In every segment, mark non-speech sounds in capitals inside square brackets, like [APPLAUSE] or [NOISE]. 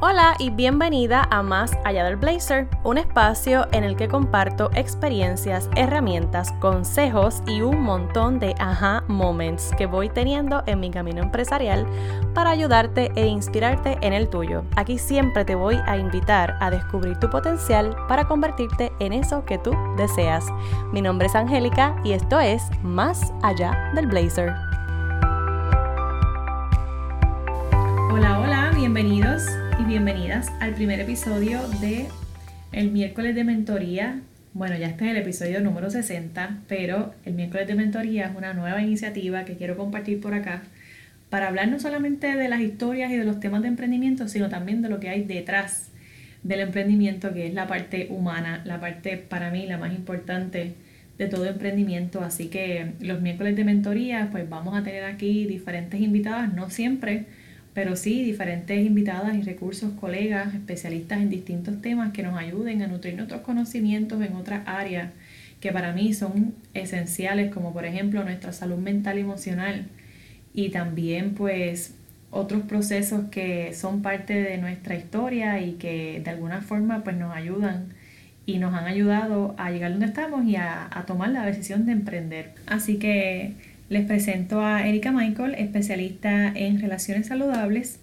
Hola y bienvenida a Más Allá del Blazer, un espacio en el que comparto experiencias, herramientas, consejos y un montón de aha moments que voy teniendo en mi camino empresarial para ayudarte e inspirarte en el tuyo. Aquí siempre te voy a invitar a descubrir tu potencial para convertirte en eso que tú deseas. Mi nombre es Angélica y esto es Más Allá del Blazer. Hola, hola, bienvenidos y bienvenidas al primer episodio de el miércoles de mentoría. Bueno, ya este es el episodio número 60, pero el miércoles de mentoría es una nueva iniciativa que quiero compartir por acá para hablar no solamente de las historias y de los temas de emprendimiento, sino también de lo que hay detrás del emprendimiento, que es la parte humana, la parte para mí la más importante de todo emprendimiento. Así que los miércoles de mentoría, pues vamos a tener aquí diferentes invitadas, no siempre pero sí diferentes invitadas y recursos, colegas, especialistas en distintos temas que nos ayuden a nutrir nuestros conocimientos en otras áreas que para mí son esenciales, como por ejemplo nuestra salud mental y emocional y también pues otros procesos que son parte de nuestra historia y que de alguna forma pues nos ayudan y nos han ayudado a llegar donde estamos y a, a tomar la decisión de emprender. Así que les presento a Erika Michael, especialista en relaciones saludables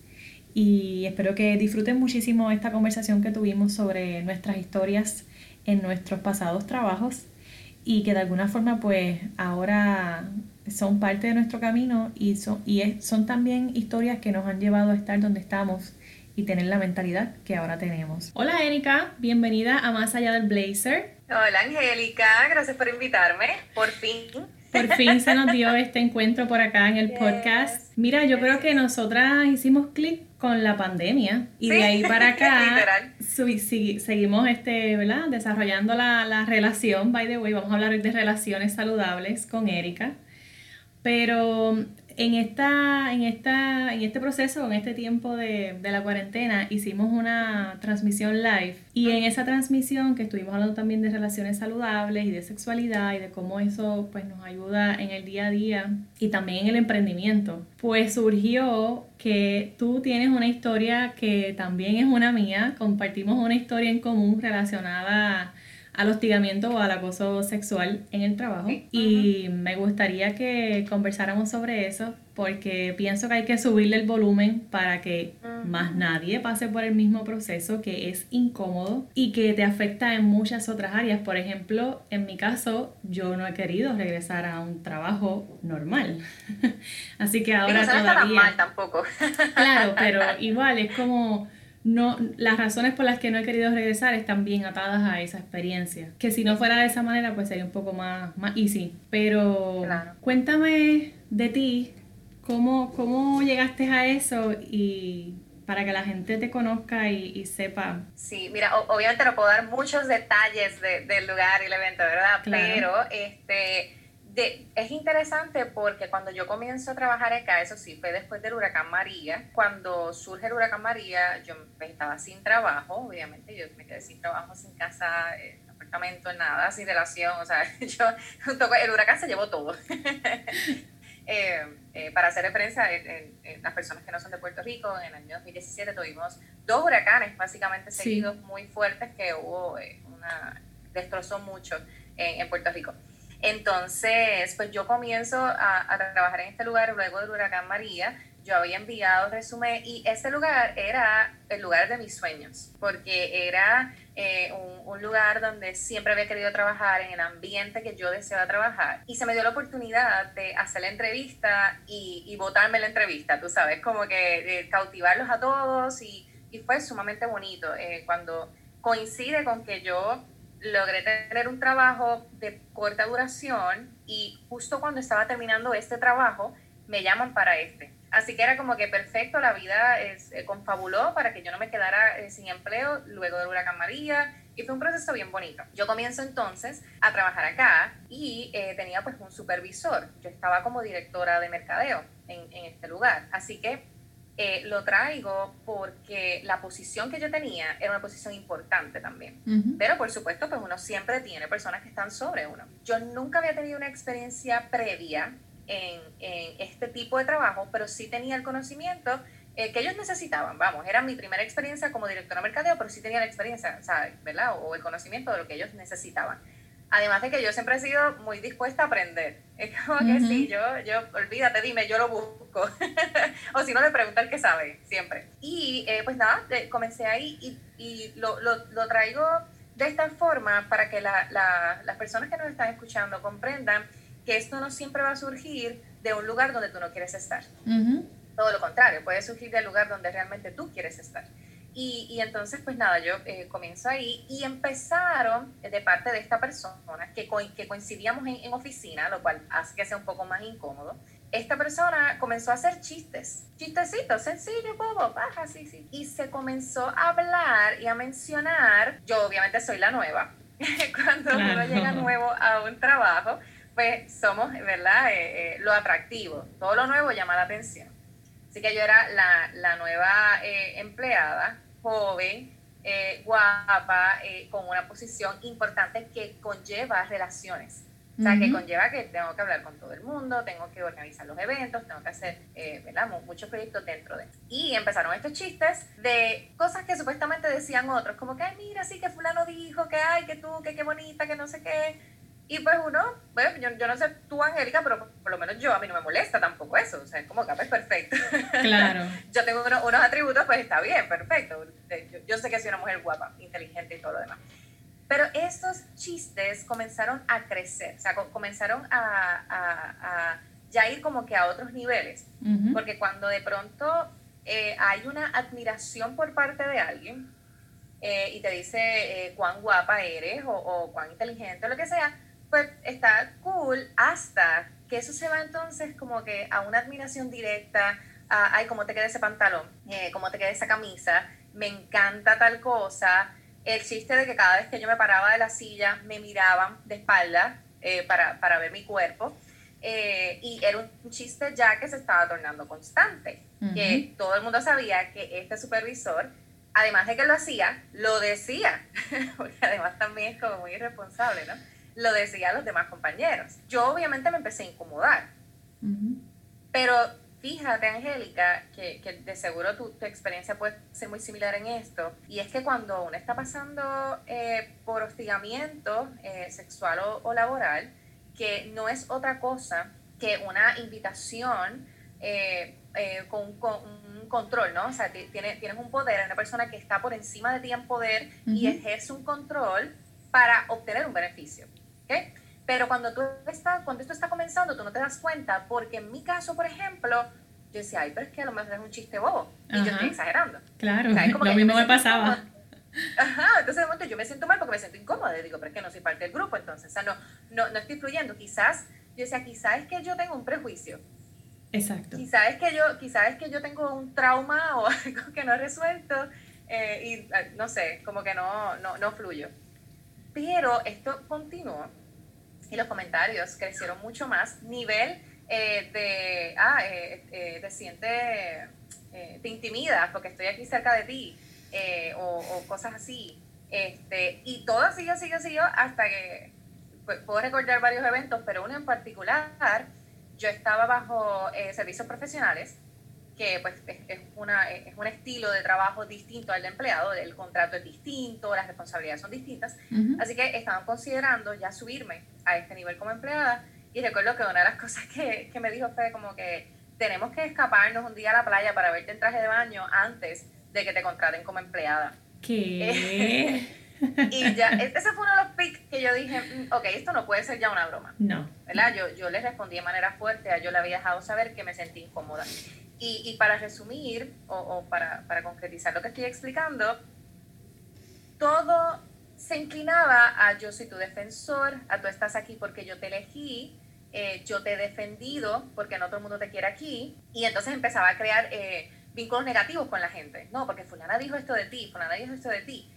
y espero que disfruten muchísimo esta conversación que tuvimos sobre nuestras historias en nuestros pasados trabajos y que de alguna forma pues ahora son parte de nuestro camino y son, y son también historias que nos han llevado a estar donde estamos y tener la mentalidad que ahora tenemos. Hola Erika, bienvenida a Más Allá del Blazer. Hola Angélica, gracias por invitarme, por fin. Por fin se nos dio este encuentro por acá en el podcast. Mira, yo creo que nosotras hicimos clic con la pandemia y de ahí para acá [LAUGHS] seguimos este, ¿verdad? desarrollando la, la relación, by the way, vamos a hablar de relaciones saludables con Erika. Pero en, esta, en, esta, en este proceso, en este tiempo de, la cuarentena, hicimos una transmisión live. Y en esa transmisión que estuvimos hablando también de relaciones saludables y de sexualidad y de cómo eso pues, nos ayuda en el día a día y también en el emprendimiento, pues surgió que tú tienes una historia que también es una mía, compartimos una historia en común relacionada al hostigamiento o al acoso sexual en el trabajo. Y me gustaría que conversáramos sobre eso porque pienso que hay que subirle el volumen para que más nadie pase por el mismo proceso que es incómodo y que te afecta en muchas otras áreas. Por ejemplo, en mi caso, yo no he querido regresar a un trabajo normal. [LAUGHS] Así que ahora no todavía... mal tampoco. claro, pero [LAUGHS] igual es como no, las razones por las que no he querido regresar están bien atadas a esa experiencia. Que si no fuera de esa manera, pues sería un poco más, más easy. Pero cuéntame de ti, cómo, cómo llegaste a eso y para que la gente te conozca y, sepa. Sí, mira, obviamente no puedo dar muchos detalles del lugar y el evento, ¿verdad? Pero este es interesante porque cuando yo comienzo a trabajar acá, eso sí, fue después del huracán María. Cuando surge el huracán María, yo estaba sin trabajo, obviamente, yo me quedé sin trabajo, sin casa, en apartamento, nada, sin relación, o sea, [LAUGHS] yo, el huracán se llevó todo. [LAUGHS] Eh, eh, para hacer referencia, en, las personas que no son de Puerto Rico, en el año 2017 tuvimos dos huracanes básicamente seguidos muy fuertes que hubo eh, una, destrozó mucho en Puerto Rico. Entonces, pues yo comienzo a, trabajar en este lugar luego del huracán María. Yo había enviado resumen y ese lugar era el lugar de mis sueños, porque era eh, un, lugar donde siempre había querido trabajar, en el ambiente que yo deseaba trabajar. Y se me dio la oportunidad de hacer la entrevista y, y botarme la entrevista, tú sabes, como que cautivarlos a todos y, fue sumamente bonito eh, cuando coincide con que yo logré tener un trabajo de corta duración y justo cuando estaba terminando este trabajo, me llaman para este. Así que era como que perfecto, la vida es, eh, confabuló para que yo no me quedara eh, sin empleo luego del huracán María y fue un proceso bien bonito. Yo comienzo entonces a trabajar acá y eh, tenía pues un supervisor. Yo estaba como directora de mercadeo en, en este lugar. Así que eh, lo traigo porque la posición que yo tenía era una posición importante también. Pero por supuesto, pues uno siempre tiene personas que están sobre uno. Yo nunca había tenido una experiencia previa en, en este tipo de trabajo, pero sí tenía el conocimiento eh, que ellos necesitaban, vamos, era mi primera experiencia como directora de mercadeo, pero sí tenía la experiencia, ¿sabes? ¿verdad? O el conocimiento de lo que ellos necesitaban. Además de que yo siempre he sido muy dispuesta a aprender. Es como que sí, yo, yo, olvídate, dime, yo lo busco. [LAUGHS] o si no, le pregunto al que sabe, siempre. Y eh, pues nada, comencé ahí y, y lo, lo, lo, traigo de esta forma para que la, la, las personas que nos están escuchando comprendan que esto no siempre va a surgir de un lugar donde tú no quieres estar. Todo lo contrario, puede surgir del lugar donde realmente tú quieres estar. Y, y entonces, pues nada, yo eh, comienzo ahí y empezaron de parte de esta persona, que, que coincidíamos en, en, oficina, lo cual hace que sea un poco más incómodo. Esta persona comenzó a hacer chistes, chistecitos, sencillos, bobo, baja, sí, sí. Y se comenzó a hablar y a mencionar, yo obviamente soy la nueva, [LAUGHS] cuando uno llega nuevo a un trabajo, pues somos, ¿verdad? Eh, eh, lo atractivo, todo lo nuevo llama la atención. Así que yo era la, la nueva empleada joven, eh, guapa, eh, con una posición importante que conlleva relaciones. O sea, que conlleva que tengo que hablar con todo el mundo, tengo que organizar los eventos, tengo que hacer eh, ¿verdad? muchos proyectos dentro de Y empezaron estos chistes de cosas que supuestamente decían otros, como que, ay, mira, sí, que fulano dijo, que, ay, que tú, que qué bonita, que no sé qué. Y pues uno, bueno, yo, yo, no sé tú, Angélica, pero por lo menos yo, a mí no me molesta tampoco eso. O sea, es como que es perfecto. Claro. [LAUGHS] yo tengo unos, unos, atributos, pues está bien, perfecto. Yo, yo, sé que soy una mujer guapa, inteligente y todo lo demás. Pero estos chistes comenzaron a crecer, o sea, comenzaron a, a, a ya ir como que a otros niveles. Porque cuando de pronto eh, hay una admiración por parte de alguien eh, y te dice eh, cuán guapa eres o, o cuán inteligente o lo que sea, pues está cool hasta que eso se va entonces como que a una admiración directa, a, ay, cómo te queda ese pantalón, eh, cómo te queda esa camisa, me encanta tal cosa. El chiste de que cada vez que yo me paraba de la silla me miraban de espalda eh, para, para, ver mi cuerpo. Eh, y era un chiste ya que se estaba tornando constante, que todo el mundo sabía que este supervisor, además de que lo hacía, lo decía, [LAUGHS] porque además también es como muy irresponsable, ¿no? Lo decía a los demás compañeros. Yo obviamente me empecé a incomodar. Pero fíjate, Angélica, que, que de seguro tu, tu, experiencia puede ser muy similar en esto. Y es que cuando uno está pasando eh, por hostigamiento eh, sexual o, laboral, que no es otra cosa que una invitación eh, con, con, un control, ¿no? O sea, tienes, tienes un poder, una persona que está por encima de ti en poder y ejerce un control para obtener un beneficio. Pero cuando, tú estás, cuando esto está comenzando, tú no te das cuenta, porque en mi caso, por ejemplo, yo decía, ay, pero es que a lo mejor es un chiste bobo, y yo estoy exagerando. Claro, lo mismo me, pasaba. Ajá, entonces de momento yo me siento mal porque me siento incómoda, y digo, pero es que no soy parte del grupo, entonces, o sea, no, no, no estoy fluyendo, quizás, yo decía, quizás es que yo tengo un prejuicio. Exacto. Quizás es que yo, quizás es que yo tengo un trauma [LAUGHS] o algo que no he resuelto, eh, y no sé, como que no, no, no fluyo. Pero esto continuó y los comentarios crecieron mucho más. Nivel eh, de, ah, eh, eh, te sientes, te intimidas porque estoy aquí cerca de ti o, o, cosas así. Este, y todo siguió, siguió, siguió hasta que pues, puedo recordar varios eventos, pero uno en particular, yo estaba bajo servicios profesionales que pues es, una, es un estilo de trabajo distinto al de empleado, el contrato es distinto, las responsabilidades son distintas, así que estaban considerando ya subirme a este nivel como empleada y recuerdo que una de las [LAUGHS] cosas que, que me dijo fue como que tenemos que escaparnos un día a la playa para verte en traje de baño antes de que te contraten como empleada. ¿Qué? [LAUGHS] y ya, e, ese fue uno de los pics que yo dije, mm, ok, esto no puede ser ya una broma. No. ¿Verdad? Yo, yo les respondí de manera fuerte, yo le había dejado saber que me sentí incómoda. Y, y para resumir o, o para, para, concretizar lo que estoy explicando, todo se inclinaba a yo soy tu defensor, a tú estás aquí porque yo te elegí, eh, yo te he defendido porque no todo el mundo te quiere aquí. Y entonces empezaba a crear eh, vínculos negativos con la gente. No, porque fulana dijo esto de ti, fulana dijo esto de ti.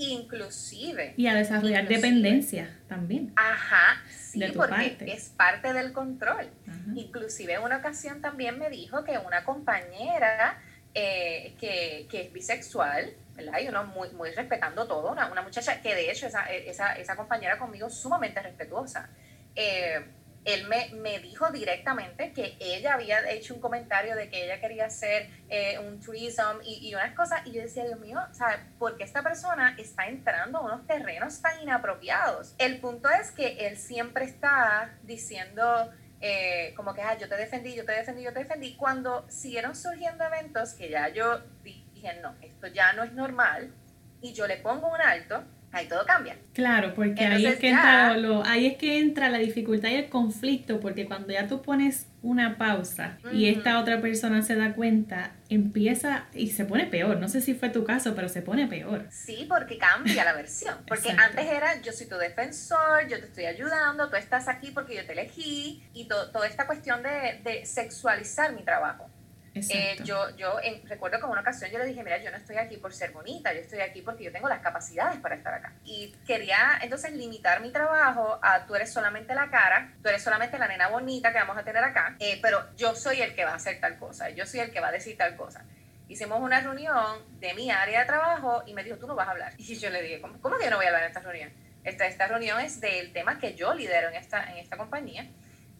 Inclusive. Y a desarrollar dependencia también. Ajá, sí, porque es parte del control. Inclusive en una ocasión también me dijo que una compañera eh, que, que, es bisexual, ¿verdad? Y uno muy, muy respetando todo, una, una muchacha que de hecho esa, esa, esa compañera conmigo sumamente respetuosa. Eh, él me, me, dijo directamente que ella había hecho un comentario de que ella quería hacer eh, un threesome y, y, unas cosas, y yo decía, Dios mío, ¿sabes? ¿Por qué esta persona está entrando a unos terrenos tan inapropiados? El punto es que él siempre está diciendo... Eh, como que ah, yo te defendí, yo te defendí, yo te defendí, cuando siguieron surgiendo eventos que ya yo dije, no, esto ya no es normal, y yo le pongo un alto, ahí todo cambia. Claro, porque ahí, es que entra lo, ahí es que entra la dificultad y el conflicto, porque cuando ya tú pones una pausa y esta otra persona se da cuenta, empieza y se pone peor. No sé si fue tu caso, pero se pone peor. Sí, porque cambia la versión. [LAUGHS] Porque antes era yo soy tu defensor, yo te estoy ayudando, tú estás aquí porque yo te elegí y toda esta cuestión de, de sexualizar mi trabajo. Eh, yo yo recuerdo que en una ocasión yo le dije, mira, yo no estoy aquí por ser bonita, yo estoy aquí porque yo tengo las capacidades para estar acá. Y quería entonces limitar mi trabajo a tú eres solamente la cara, tú eres solamente la nena bonita que vamos a tener acá, eh, pero yo soy el que va a hacer tal cosa, yo soy el que va a decir tal cosa. Hicimos una reunión de mi área de trabajo y me dijo, tú no vas a hablar. Y yo le dije, ¿cómo, cómo que yo no voy a hablar en esta reunión? Esta, esta reunión es del tema que yo lidero en esta, en esta compañía.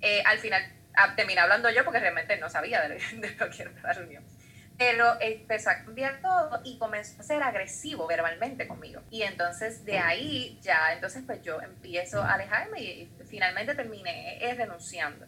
Eh, al final terminé hablando yo porque realmente no sabía de, lo que [LAUGHS] era la reunión. Pero empezó a cambiar todo y comenzó a ser agresivo verbalmente conmigo. Y entonces de ahí ya, entonces pues yo empiezo a alejarme y, finalmente terminé eh, renunciando.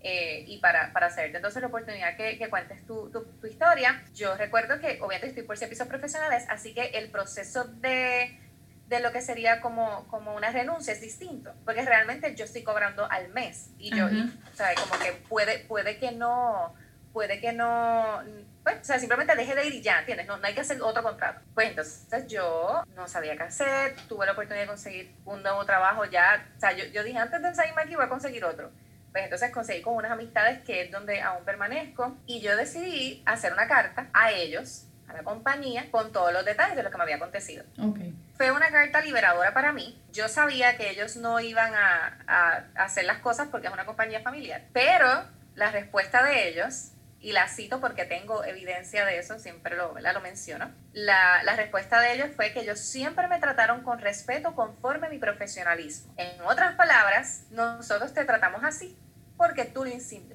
Eh, y para, para hacerte entonces la oportunidad que, que cuentes tu, tu, tu, historia, yo recuerdo que obviamente estoy por servicios profesionales, así que el proceso de de lo que sería como, como una renuncia es distinto, porque realmente yo estoy cobrando al mes y yo, o sea, como que puede, puede que no, puede que no, pues, o sea, simplemente deje de ir y ya, ¿entiendes? No, no hay que hacer otro contrato. Pues entonces yo no sabía qué hacer, tuve la oportunidad de conseguir un nuevo trabajo ya, o sea, yo, yo dije antes de salirme aquí voy a conseguir otro. Pues entonces conseguí con unas amistades que es donde aún permanezco y yo decidí hacer una carta a ellos a la compañía con todos los detalles de lo que me había acontecido. Okay. Fue una carta liberadora para mí. Yo sabía que ellos no iban a, a, hacer las cosas porque es una compañía familiar, pero la respuesta de ellos, y la cito porque tengo evidencia de eso, siempre lo, lo menciono, la, la respuesta de ellos fue que ellos siempre me trataron con respeto conforme a mi profesionalismo. En otras palabras, nosotros te tratamos así porque tú,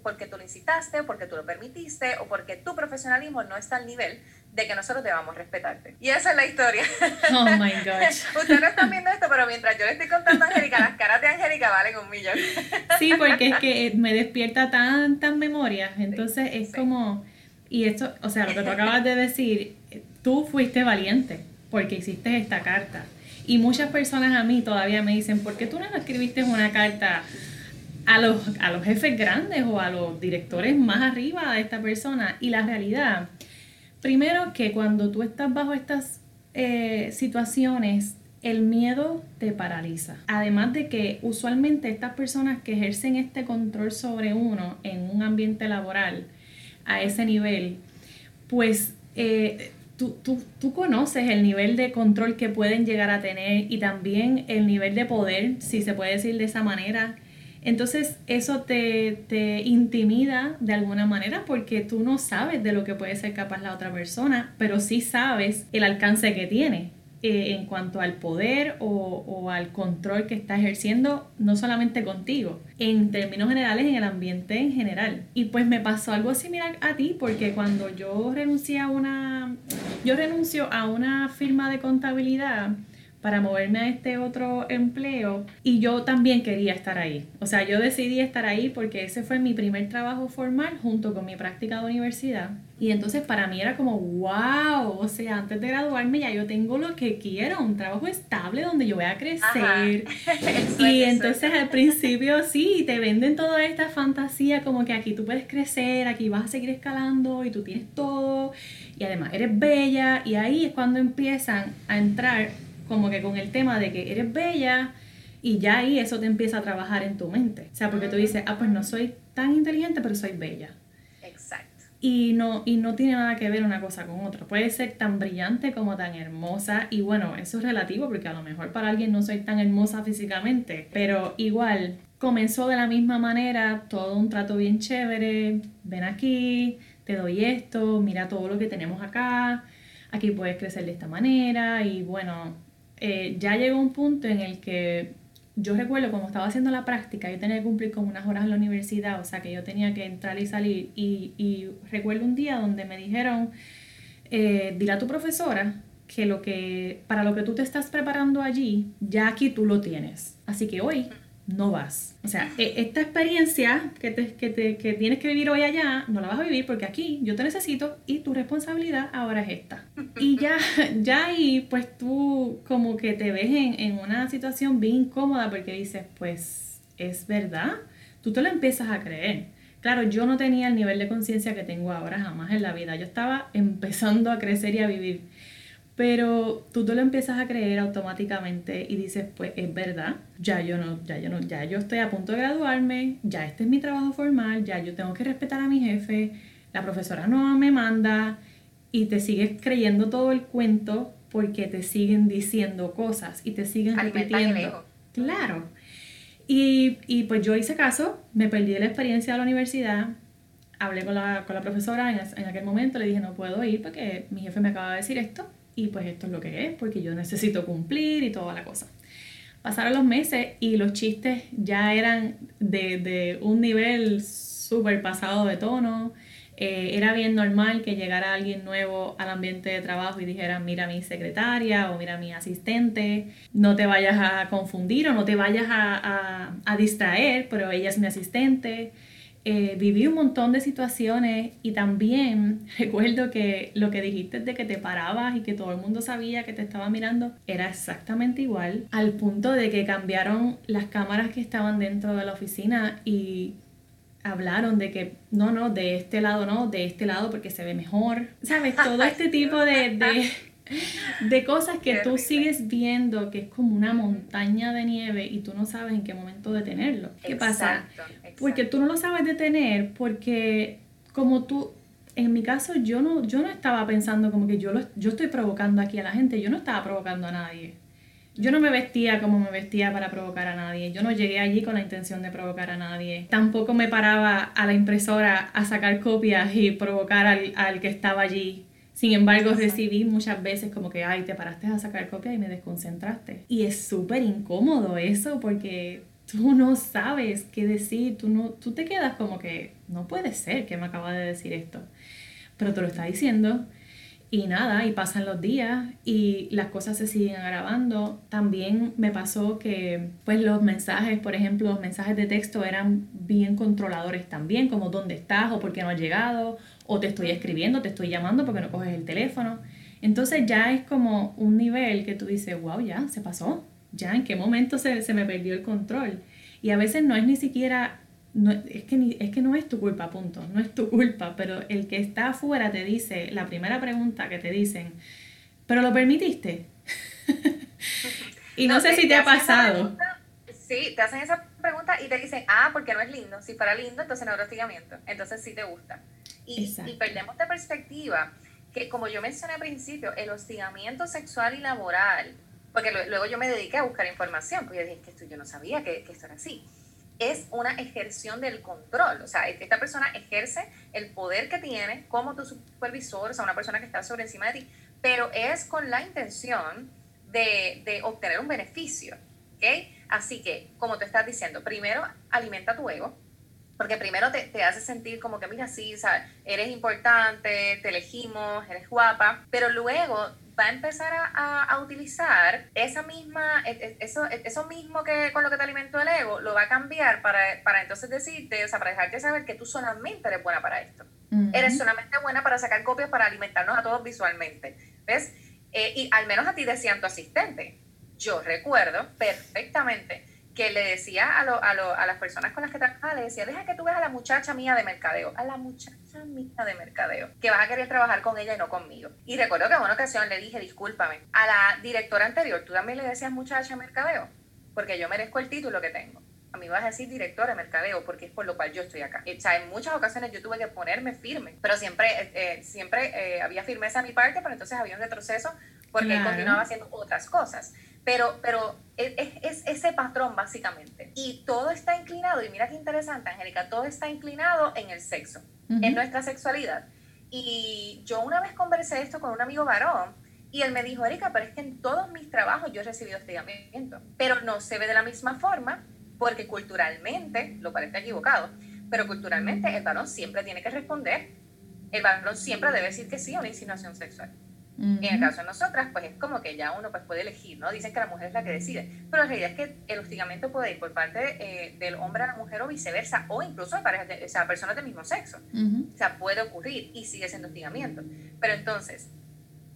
porque tú lo incitaste, porque tú lo permitiste o porque tu profesionalismo no está al nivel de que nosotros debamos respetarte. Y esa es la historia. [LAUGHS] Oh my [LAUGHS] gosh. Ustedes no están viendo esto, pero mientras yo le estoy contando a Angélica, las caras de Angélica valen un millón. Sí, porque es que [LAUGHS] me despierta tantas memorias. Entonces es como. Y esto, o sea, lo que tú acabas de decir, tú fuiste valiente porque hiciste esta carta. Y muchas personas a mí todavía me dicen, ¿por qué tú no escribiste una carta a los, a los jefes grandes o a los directores más arriba de esta persona? Y la realidad Primero que cuando tú estás bajo estas eh, situaciones, el miedo te paraliza. Además de que usualmente estas personas que ejercen este control sobre uno en un ambiente laboral a ese nivel, pues eh, tú, tú, tú, conoces el nivel de control que pueden llegar a tener y también el nivel de poder, si se puede decir de esa manera, entonces eso te, intimida de alguna manera porque tú no sabes de lo que puede ser capaz la otra persona, pero sí sabes el alcance que tiene eh, en cuanto al poder o, al control que está ejerciendo, no solamente contigo, en términos generales, en el ambiente en general. Y pues me pasó algo similar a ti porque cuando yo renuncié a una, yo renuncio a una firma de contabilidad, para moverme a este otro empleo y yo también quería estar ahí. O sea, yo decidí estar ahí porque ese fue mi primer trabajo formal junto con mi práctica de universidad. Y entonces para mí era como, wow, o sea, antes de graduarme ya yo tengo lo que quiero, un trabajo estable donde yo voy a crecer. [LAUGHS] y entonces al principio sí, te venden toda esta fantasía como que aquí tú puedes crecer, aquí vas a seguir escalando y tú tienes todo. Y además eres bella y ahí es cuando empiezan a entrar como que con el tema de que eres bella y ya ahí eso te empieza a trabajar en tu mente. O sea, porque tú dices, ah, pues no soy tan inteligente, pero soy bella. Exacto. Y no, y no tiene nada que ver una cosa con otra. Puede ser tan brillante como tan hermosa. Y bueno, eso es relativo porque a lo mejor para alguien no soy tan hermosa físicamente. Pero igual, comenzó de la misma manera, todo un trato bien chévere. Ven aquí, te doy esto, mira todo lo que tenemos acá. Aquí puedes crecer de esta manera. Y bueno, eh, ya llegó un punto en el que yo recuerdo como estaba haciendo la práctica, yo tenía que cumplir con unas horas en la universidad, o sea que yo tenía que entrar y salir. Y, recuerdo un día donde me dijeron, eh, dile a tu profesora que lo que para lo que tú te estás preparando allí, ya aquí tú lo tienes. Así que hoy no vas. O sea, e, esta experiencia que, te, que, te, que, tienes que vivir hoy allá, no la vas a vivir porque aquí yo te necesito y tu responsabilidad ahora es esta. Y ya, [LAUGHS] ya ahí pues tú como que te ves en, en una situación bien incómoda porque dices, pues es verdad, tú te lo empiezas a creer. Claro, yo no tenía el nivel de conciencia que tengo ahora jamás en la vida. Yo estaba empezando a crecer y a vivir. Pero tú te lo empiezas a creer automáticamente y dices, pues es verdad, ya yo no, ya yo no, ya yo estoy a punto de graduarme, ya este es mi trabajo formal, ya yo tengo que respetar a mi jefe, la profesora no me manda y te sigues creyendo todo el cuento porque te siguen diciendo cosas y te siguen repitiendo. Claro. Y, y, pues yo hice caso, me perdí de la experiencia de la universidad, hablé con la, con la profesora en, en aquel momento, le dije no puedo ir porque mi jefe me acaba de decir esto y pues esto es lo que es, porque yo necesito cumplir y toda la cosa. Pasaron los meses y los chistes ya eran de, de un nivel súper pasado de tono. Eh, era bien normal que llegara alguien nuevo al ambiente de trabajo y dijera, mira mi secretaria o mira mi asistente, no te vayas a confundir o no te vayas a, a, a distraer, pero ella es mi asistente. Eh, viví un montón de situaciones y también [LAUGHS] recuerdo que lo que dijiste de que te parabas y que todo el mundo sabía que te estaba mirando era exactamente igual, al punto de que cambiaron las cámaras que estaban dentro de la oficina y hablaron de que no, no, de este lado no, de este lado porque se ve mejor. ¿Sabes? [LAUGHS] Todo este tipo de, de de cosas que tú sigues viendo que es como una montaña de nieve y tú no sabes en qué momento detenerlo. ¿Qué pasa? Porque tú no lo sabes detener porque como tú, en mi caso yo no, yo no estaba pensando como que yo, lo, yo estoy provocando aquí a la gente, yo no estaba provocando a nadie. Yo no me vestía como me vestía para provocar a nadie. Yo no llegué allí con la intención de provocar a nadie. Tampoco me paraba a la impresora a sacar copias y provocar al, al que estaba allí sin embargo, recibí muchas veces como que, ay, te paraste a sacar copia y me desconcentraste. Y es súper incómodo eso porque tú no sabes qué decir, tú, no, tú te quedas como que, no puede ser que me acaba de decir esto. Pero te lo está diciendo y nada, y pasan los días y las cosas se siguen agravando. También me pasó que pues los mensajes, por ejemplo, los mensajes de texto eran bien controladores también, como dónde estás o por qué no has llegado o te estoy escribiendo, te estoy llamando porque no coges el teléfono. Entonces ya es como un nivel que tú dices, wow, ya, se pasó, ya, ¿en qué momento se, se me perdió el control? Y a veces no es ni siquiera, no, es, que ni, es que no es tu culpa, punto, no es tu culpa, pero el que está afuera te dice, la primera pregunta que te dicen, ¿pero lo permitiste? [LAUGHS] y no, sé si te ha pasado. Sí, te hacen esa pregunta y te dicen, ah, porque no es lindo. Si fuera lindo, entonces no era hostigamiento. Entonces sí te gusta. Y, y, perdemos de perspectiva que, como yo mencioné al principio, el hostigamiento sexual y laboral, porque luego yo me dediqué a buscar información, porque yo dije que esto yo no sabía que, que esto era así, es una ejerción del control. O sea, esta persona ejerce el poder que tiene como tu supervisor, o sea, una persona que está sobre encima de ti, pero es con la intención de, de obtener un beneficio. ¿okay? Así que, como te estás diciendo, primero alimenta tu ego, porque primero te, te, hace sentir como que, mira, sí, ¿sabes? eres importante, te elegimos, eres guapa, pero luego va a empezar a, a, utilizar esa misma, e, e, eso, e, eso mismo que con lo que te alimentó el ego, lo va a cambiar para, para entonces decirte, o sea, para dejarte saber que tú solamente eres buena para esto. Eres solamente buena para sacar copias, para alimentarnos a todos visualmente. ¿Ves? Eh, y al menos a ti decían tu asistente yo recuerdo perfectamente que le decía a, lo, a, lo, a las personas con las que trabajaba, le decía, deja que tú veas a la muchacha mía de mercadeo, a la muchacha mía de mercadeo, que vas a querer trabajar con ella y no conmigo. Y recuerdo que en una ocasión le dije, discúlpame, a la directora anterior, tú también le decías muchacha de mercadeo, porque yo merezco el título que tengo. A mí vas a decir directora de mercadeo, porque es por lo cual yo estoy acá. O sea, en muchas ocasiones yo tuve que ponerme firme, pero siempre, eh, eh siempre eh, había firmeza a mi parte, pero entonces había un retroceso porque él continuaba haciendo otras cosas. Pero, pero es, es, ese patrón básicamente. Y todo está inclinado, y mira qué interesante, Angélica, todo está inclinado en el sexo, en nuestra sexualidad. Y yo una vez conversé esto con un amigo varón Y él me dijo, Erika, pero es que en todos mis trabajos yo he recibido hostigamiento, pero no se ve de la misma forma porque culturalmente, lo parece equivocado, pero culturalmente el varón siempre tiene que responder, el varón siempre debe decir que sí a una insinuación sexual. En el caso de nosotras, pues es como que ya uno pues, puede elegir, ¿no? Dicen que la mujer es la que decide, pero la realidad es que el hostigamiento puede ir por parte eh, del hombre a la mujer o viceversa, o incluso de parejas, de, o sea, personas del mismo sexo. O sea, puede ocurrir y sigue siendo hostigamiento. Pero entonces,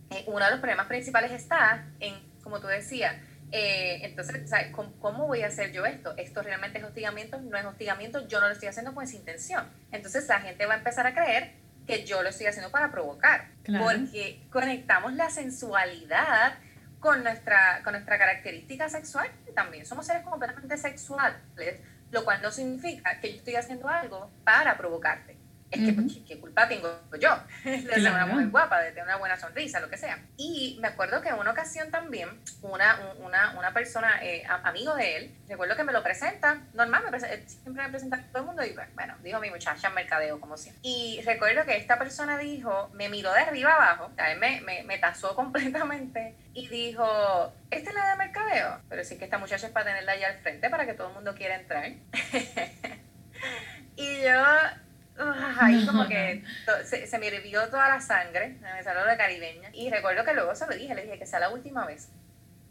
eh, uno de los problemas principales está en, como tú decías, eh, entonces, ¿cómo, ¿cómo, voy a hacer yo esto? ¿Esto realmente es hostigamiento? ¿No es hostigamiento? Yo no lo estoy haciendo con esa intención. Entonces la gente va a empezar a creer que yo lo estoy haciendo para provocar, porque conectamos la sensualidad con nuestra, con nuestra característica sexual, también somos seres completamente sexuales, lo cual no significa que yo estoy haciendo algo para provocarte es que, pues, ¿qué, culpa tengo yo [LAUGHS] de ser una mujer guapa, de tener una buena sonrisa, lo que sea? Y me acuerdo que en una ocasión también, una, una, una persona, eh, amigo de él, recuerdo que me lo presenta, normal, me siempre me presenta a todo el mundo y pues, bueno, dijo mi muchacha mercadeo, como siempre. Y recuerdo que esta persona dijo, me miró de arriba abajo, o me, me, me tasó [LAUGHS] completamente y dijo, ¿esta es la de mercadeo? Pero sí que esta muchacha es para tenerla allá al frente para que todo el mundo quiera entrar. [LAUGHS] y yo ahí como que se, me hirvió toda la sangre, me salió de caribeña. Y recuerdo que luego se lo dije, le dije que sea la última vez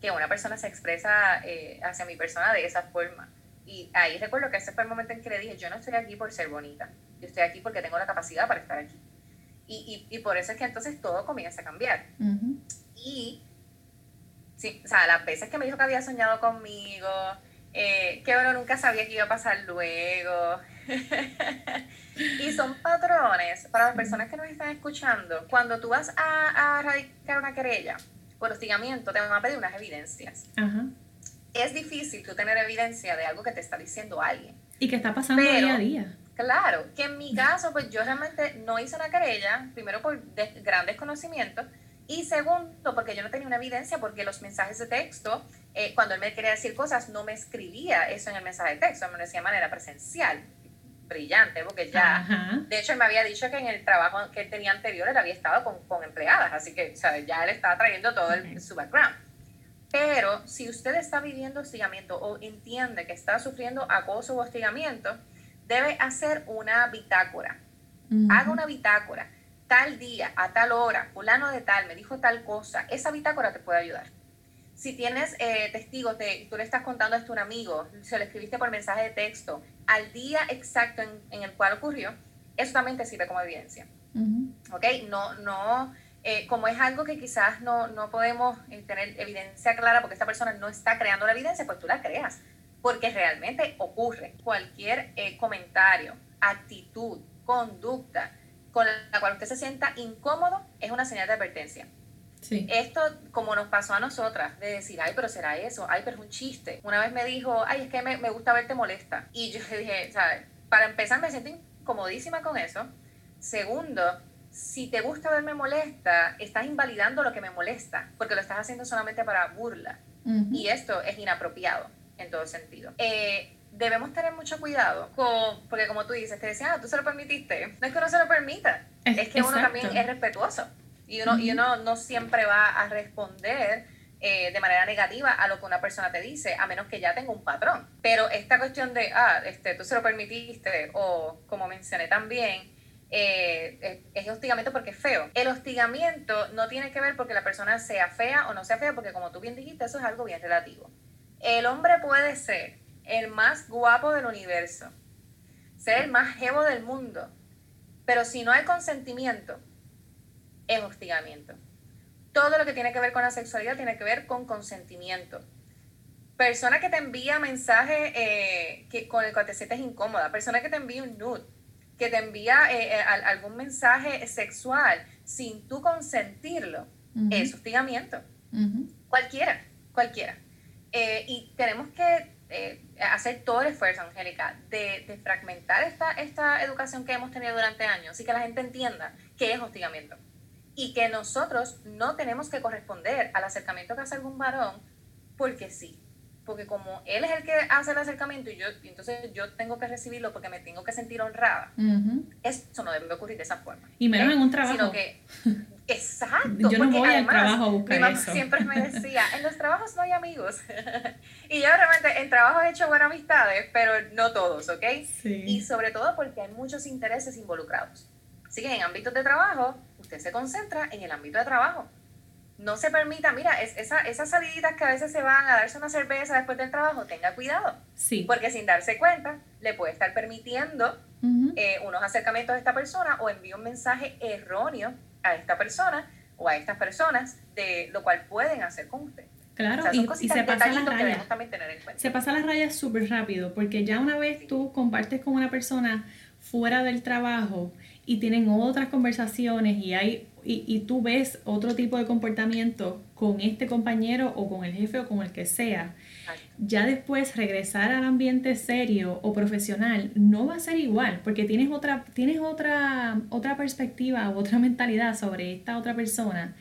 que una persona se expresa eh, hacia mi persona de esa forma. Y ahí recuerdo que ese fue el momento en que le dije, yo no estoy aquí por ser bonita, yo estoy aquí porque tengo la capacidad para estar aquí. Y, y, y por eso es que entonces todo comienza a cambiar. Y, sí, o sea, las veces que me dijo que había soñado conmigo, eh, que bueno, nunca sabía que iba a pasar luego. [LAUGHS] y son patrones para las personas que nos están escuchando. Cuando tú vas a, a radicar una querella por hostigamiento, te van a pedir unas evidencias. Es difícil tú tener evidencia de algo que te está diciendo alguien. Y que está pasando día a día. Claro, que en mi caso, pues yo realmente no hice una querella, primero por gran desconocimiento, y segundo, porque yo no tenía una evidencia, porque los mensajes de texto, eh, cuando él me quería decir cosas, no me escribía eso en el mensaje de texto, me lo decía de manera presencial brillante, porque ya, de hecho, él me había dicho que en el trabajo que él tenía anterior, él había estado con, con empleadas, así que, ya él estaba trayendo todo el, su background. Pero si usted está viviendo hostigamiento o entiende que está sufriendo acoso o hostigamiento, debe hacer una bitácora. Haga una bitácora. Tal día, a tal hora, fulano de tal, me dijo tal cosa. Esa bitácora te puede ayudar si tienes eh, testigos, de, tú le estás contando esto a un amigo, se lo escribiste por mensaje de texto, al día exacto en, el cual ocurrió, eso también te sirve como evidencia. ¿Ok? No, no, eh, como es algo que quizás no, no podemos eh, tener evidencia clara porque esta persona no está creando la evidencia, pues tú la creas, porque realmente ocurre. Cualquier comentario, actitud, conducta con la cual usted se sienta incómodo es una señal de advertencia. Esto, como nos pasó a nosotras, de decir, ay, pero será eso, ay, pero es un chiste. Una vez me dijo, ay, es que me, me gusta verte molesta. Y yo le dije, ¿sabes? Para empezar, me siento incomodísima con eso. Segundo, si te gusta verme molesta, estás invalidando lo que me molesta, porque lo estás haciendo solamente para burla. Y esto es inapropiado en todo sentido. Eh, debemos tener mucho cuidado con, porque como tú dices, te decían, ah, tú se lo permitiste. No es que uno se lo permita, es que uno también es respetuoso. Y uno, y uno no siempre va a responder eh, de manera negativa a lo que una persona te dice, a menos que ya tenga un patrón. Pero esta cuestión de, ah, este, tú se lo permitiste, o como mencioné también, eh, es hostigamiento porque es feo. El hostigamiento no tiene que ver porque la persona sea fea o no sea fea, porque como tú bien dijiste, eso es algo bien relativo. El hombre puede ser el más guapo del universo, ser el más jevo del mundo, pero si no hay consentimiento, es hostigamiento. Todo lo que tiene que ver con la sexualidad tiene que ver con consentimiento. Persona que te envía mensaje eh, que, con el que te sientes incómoda, persona que te envía un nude, que te envía eh, eh, algún mensaje sexual sin tú consentirlo, es hostigamiento. Cualquiera, cualquiera. y tenemos que hacer todo el esfuerzo, Angélica, de, de, fragmentar esta, esta educación que hemos tenido durante años y que la gente entienda qué es hostigamiento y que nosotros no tenemos que corresponder al acercamiento que hace algún varón porque sí. Porque como él es el que hace el acercamiento y yo entonces yo tengo que recibirlo porque me tengo que sentir honrada, eso no debe ocurrir de esa forma. Y menos en un trabajo. Sino que, [LAUGHS] Exacto. Yo no voy al trabajo a buscar mi mamá eso. siempre me [LAUGHS] decía, en los trabajos no hay amigos. [LAUGHS] y yo realmente en trabajo he hecho buenas amistades, pero no todos, ¿ok? Sí. Y sobre todo porque hay muchos intereses involucrados. Así que en ámbitos de trabajo, usted se concentra en el ámbito de trabajo. No se permita, mira, es, esa, esas saliditas que a veces se van a darse una cerveza después del trabajo, tenga cuidado. Sí. Porque sin darse cuenta, le puede estar permitiendo Ujú. eh, unos acercamientos a esta persona o envía un mensaje erróneo a esta persona o a estas personas de lo cual pueden hacer con usted. Claro, o sea, y, se pasa la detallitos que raya. debemos también tener en cuenta. Se pasa la raya súper rápido, porque ya una vez tú compartes con una persona fuera del trabajo y tienen otras conversaciones y hay y, y tú ves otro tipo de comportamiento con este compañero o con el jefe o con el que sea, ya después regresar al ambiente serio o profesional no va a ser igual, porque tienes otra, tienes otra, otra perspectiva o otra mentalidad sobre esta otra persona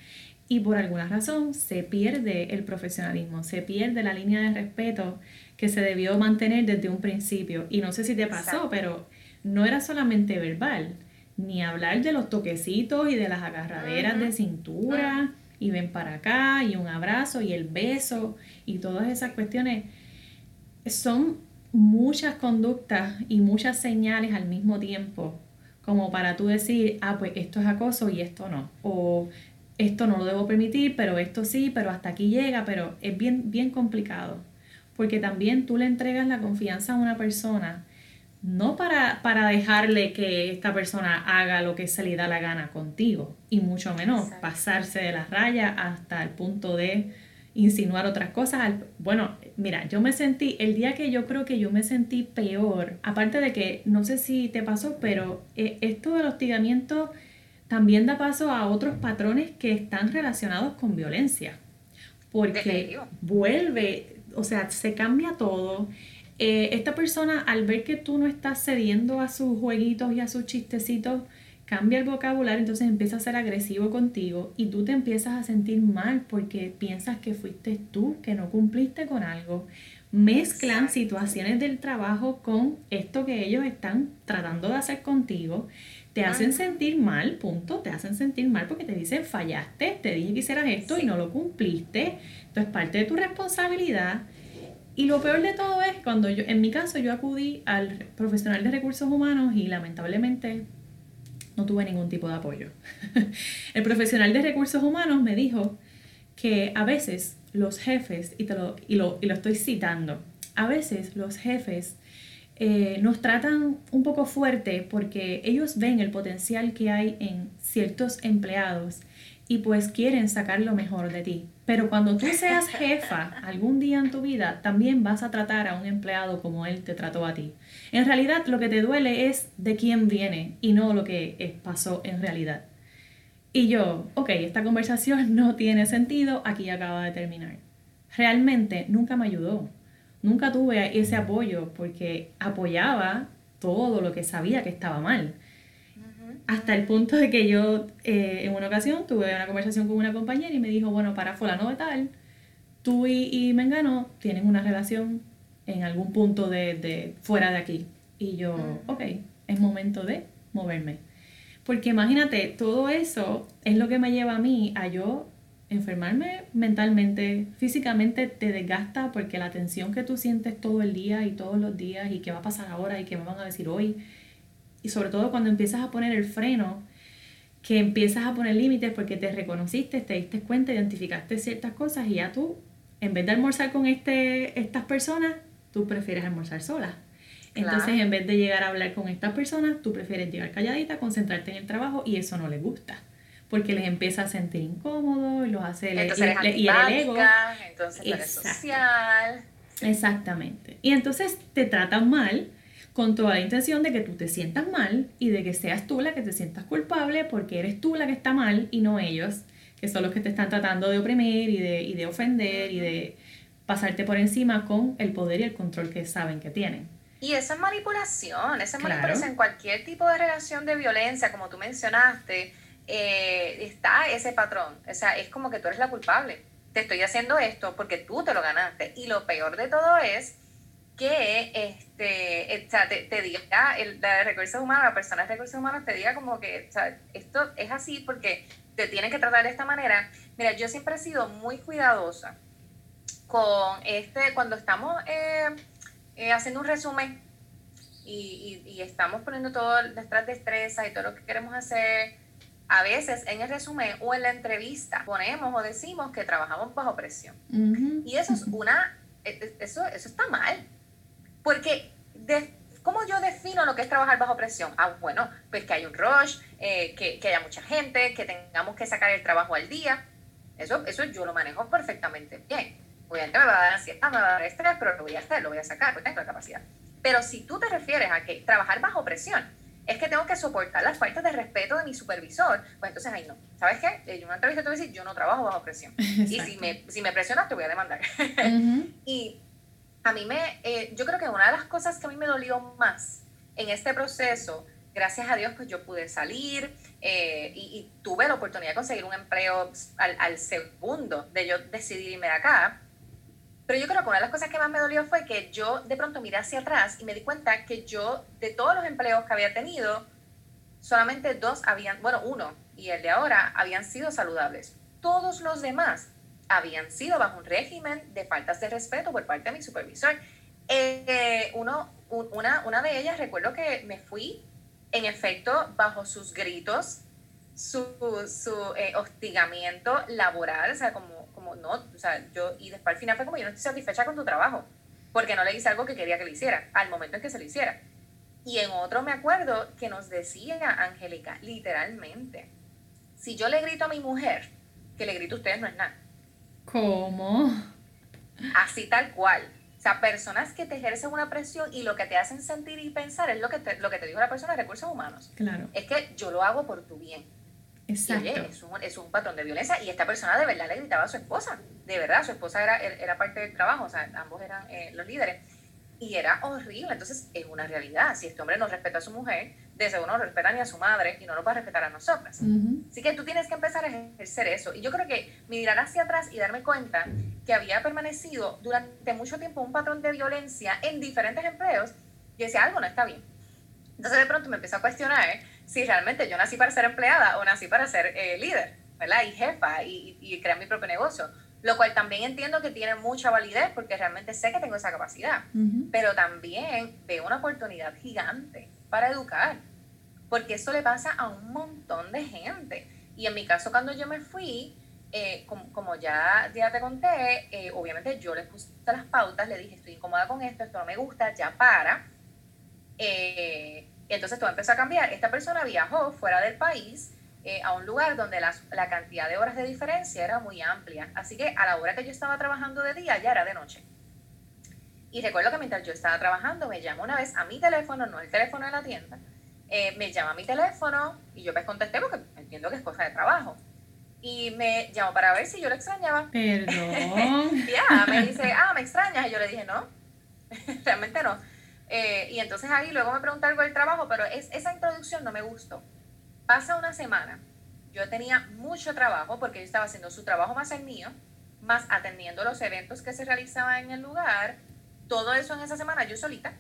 y por alguna razón se pierde el profesionalismo, se pierde la línea de respeto que se debió mantener desde un principio. Y no sé si te pasó, Exacto. pero no era solamente verbal, ni hablar de los toquecitos y de las agarraderas de cintura y ven para acá y un abrazo y el beso y todas esas cuestiones son muchas conductas y muchas señales al mismo tiempo como para tú decir, ah, pues esto es acoso y esto no, o esto no lo debo permitir, pero esto sí, pero hasta aquí llega, pero es bien, bien complicado, porque también tú le entregas la confianza a una persona, no para, para dejarle que esta persona haga lo que se le da la gana contigo, y mucho menos Exacto. pasarse de la raya hasta el punto de insinuar otras cosas. Bueno, mira, yo me sentí, el día que yo creo que yo me sentí peor, aparte de que no sé si te pasó, pero eh, esto del hostigamiento también da paso a otros patrones que están relacionados con violencia. Porque Definitivo. vuelve, o sea, se cambia todo. Eh, esta persona, al ver que tú no estás cediendo a sus jueguitos y a sus chistecitos, cambia el vocabulario, entonces empieza a ser agresivo contigo y tú te empiezas a sentir mal porque piensas que fuiste tú, que no cumpliste con algo. Mezclan Exacto. situaciones del trabajo con esto que ellos están tratando de hacer contigo. Te hacen sentir mal, punto. Te hacen sentir mal porque te dicen fallaste, te dije que hicieras esto y no lo cumpliste. Entonces, parte de tu responsabilidad. Y lo peor de todo es cuando yo, en mi caso, yo acudí al profesional de recursos humanos y lamentablemente no tuve ningún tipo de apoyo. [LAUGHS] El profesional de recursos humanos me dijo que a veces los jefes, y, te lo, y, lo, y lo estoy citando, a veces los jefes eh, nos tratan un poco fuerte porque ellos ven el potencial que hay en ciertos empleados y pues quieren sacar lo mejor de ti. Pero cuando tú seas [LAUGHS] jefa algún día en tu vida, también vas a tratar a un empleado como él te trató a ti. En realidad lo que te duele es de quién viene y no lo que eh, pasó en realidad. Y yo, ok, esta conversación [LAUGHS] no tiene sentido, aquí acaba de terminar. Realmente nunca me ayudó. Nunca tuve ese apoyo porque apoyaba todo lo que sabía que estaba mal. Hasta el punto de que yo eh, en una ocasión tuve una conversación con una compañera y me dijo, bueno, para fulano de tal, tú y, y Mengano tienen una relación en algún punto de, de fuera de aquí. Y yo, Ujú. ok, es momento de moverme. Porque imagínate, todo eso es lo que me lleva a mí a yo enfermarme mentalmente, físicamente te desgasta porque la tensión que tú sientes todo el día y todos los días y qué va a pasar ahora y qué me van a decir hoy. Y sobre todo cuando empiezas a poner el freno, que empiezas a poner límites porque te reconociste, te diste cuenta, identificaste ciertas cosas y ya tú, en vez de almorzar con este, estas personas, tú prefieres almorzar sola. Entonces, Claro. en vez de llegar a hablar con estas personas, tú prefieres llegar calladita, concentrarte en el trabajo y eso no les gusta. Porque les empieza a sentir incómodo y los hace Entonces eres le- y el ego. entonces eres social. Exactamente. Y entonces te tratan mal con toda la intención de que tú te sientas mal y de que seas tú la que te sientas culpable porque eres tú la que está mal y no ellos, que son los que te están tratando de oprimir y de, y de ofender y de pasarte por encima con el poder y el control que saben que tienen. Y esa es manipulación, esa es Claro. manipulación en cualquier tipo de relación de violencia, como tú mencionaste, eh, está ese patrón. O sea, es como que tú eres la culpable. Te estoy haciendo esto porque tú te lo ganaste. Y lo peor de todo es que este, eh, o sea, te, te diga, el, la de recursos humanos, la persona de recursos humanos te diga como que, o sea, esto es así porque te tienen que tratar de esta manera. Mira, yo siempre he sido muy cuidadosa con este, cuando estamos eh, eh, haciendo un resumen y, y, estamos poniendo todas nuestras destrezas y todo lo que queremos hacer, a veces en el resumen o en la entrevista ponemos o decimos que trabajamos bajo presión. Y eso es una, e, e, eso, eso está mal. Porque, de, ¿cómo yo defino lo que es trabajar bajo presión? Ah, bueno, pues que hay un rush, eh, que, que, haya mucha gente, que tengamos que sacar el trabajo al día. Eso, eso yo lo manejo perfectamente bien. Obviamente me va a dar ansiedad, me va a dar estrés, pero lo voy a hacer, lo voy a sacar, pues tengo la capacidad. Pero si tú te refieres a que trabajar bajo presión es que tengo que soportar las faltas de respeto de mi supervisor, pues entonces ahí no. ¿Sabes qué? En una entrevista te voy a decir, yo no trabajo bajo presión. [LAUGHS] Y si me, si me presionas, te voy a demandar. [LAUGHS] Y a mí me, eh, yo creo que una de las cosas que a mí me dolió más en este proceso, gracias a Dios, pues yo pude salir eh, y, tuve la oportunidad de conseguir un empleo al, al segundo de yo decidir irme de acá pero yo creo que una de las cosas que más me dolió fue que yo de pronto miré hacia atrás y me di cuenta que yo, de todos los empleos que había tenido, solamente dos habían, bueno, uno y el de ahora habían sido saludables. Todos los demás habían sido bajo un régimen de faltas de respeto por parte de mi supervisor. Eh, uno, una, una de ellas, recuerdo que me fui, en efecto, bajo sus gritos, su, su eh, hostigamiento laboral, o sea, como no, o sea, yo, y después al final fue como, yo no estoy satisfecha con tu trabajo, porque no le hice algo que quería que le hiciera, al momento en que se lo hiciera. Y en otro me acuerdo que nos decía Angélica, literalmente, si yo le grito a mi mujer, que le grito a ustedes no es nada. ¿Cómo? Así tal cual. O sea, personas que te ejercen una presión y lo que te hacen sentir y pensar es lo que te, lo que te dijo la persona de recursos humanos. Claro. Es que yo lo hago por tu bien es un, es un patrón de violencia y esta persona de verdad le gritaba a su esposa. De verdad, su esposa era, era parte del trabajo, o sea, ambos eran eh, los líderes. Y era horrible. Entonces, es una realidad. Si este hombre no respeta a su mujer, de seguro no respeta ni a su madre y no lo va a respetar a nosotras. Así que tú tienes que empezar a ejercer eso. Y yo creo que mirar hacia atrás y darme cuenta que había permanecido durante mucho tiempo un patrón de violencia en diferentes empleos, y decía algo no está bien. Entonces, de pronto me empecé a cuestionar si realmente yo nací para ser empleada o nací para ser eh, líder, ¿verdad? Y jefa y, crear mi propio negocio. Lo cual también entiendo que tiene mucha validez porque realmente sé que tengo esa capacidad. Pero también veo una oportunidad gigante para educar. Porque eso le pasa a un montón de gente. Y en mi caso, cuando yo me fui, eh, como, ya, ya te conté, eh, obviamente yo le puse las pautas, le dije, estoy incómoda con esto, esto no me gusta, ya para. Eh, entonces todo empezó a cambiar. Esta persona viajó fuera del país a un lugar donde la, la, cantidad de horas de diferencia era muy amplia. Así que a la hora que yo estaba trabajando de día ya era de noche. Y recuerdo que mientras yo estaba trabajando me llamó una vez a mi teléfono, no el teléfono de la tienda, eh, me llama a mi teléfono y yo me pues contesté porque entiendo que es cosa de trabajo. Y me llamó para ver si yo lo extrañaba. Perdón. [LAUGHS] ya, me dice, ah, me extrañas. Y yo le dije, no, [LAUGHS] realmente no. Eh, y entonces ahí luego me pregunta algo del trabajo, pero es, esa introducción no me gustó. Pasa una semana, yo tenía mucho trabajo porque yo estaba haciendo su trabajo más el mío, más atendiendo los eventos que se realizaban en el lugar, todo eso en esa semana yo solita.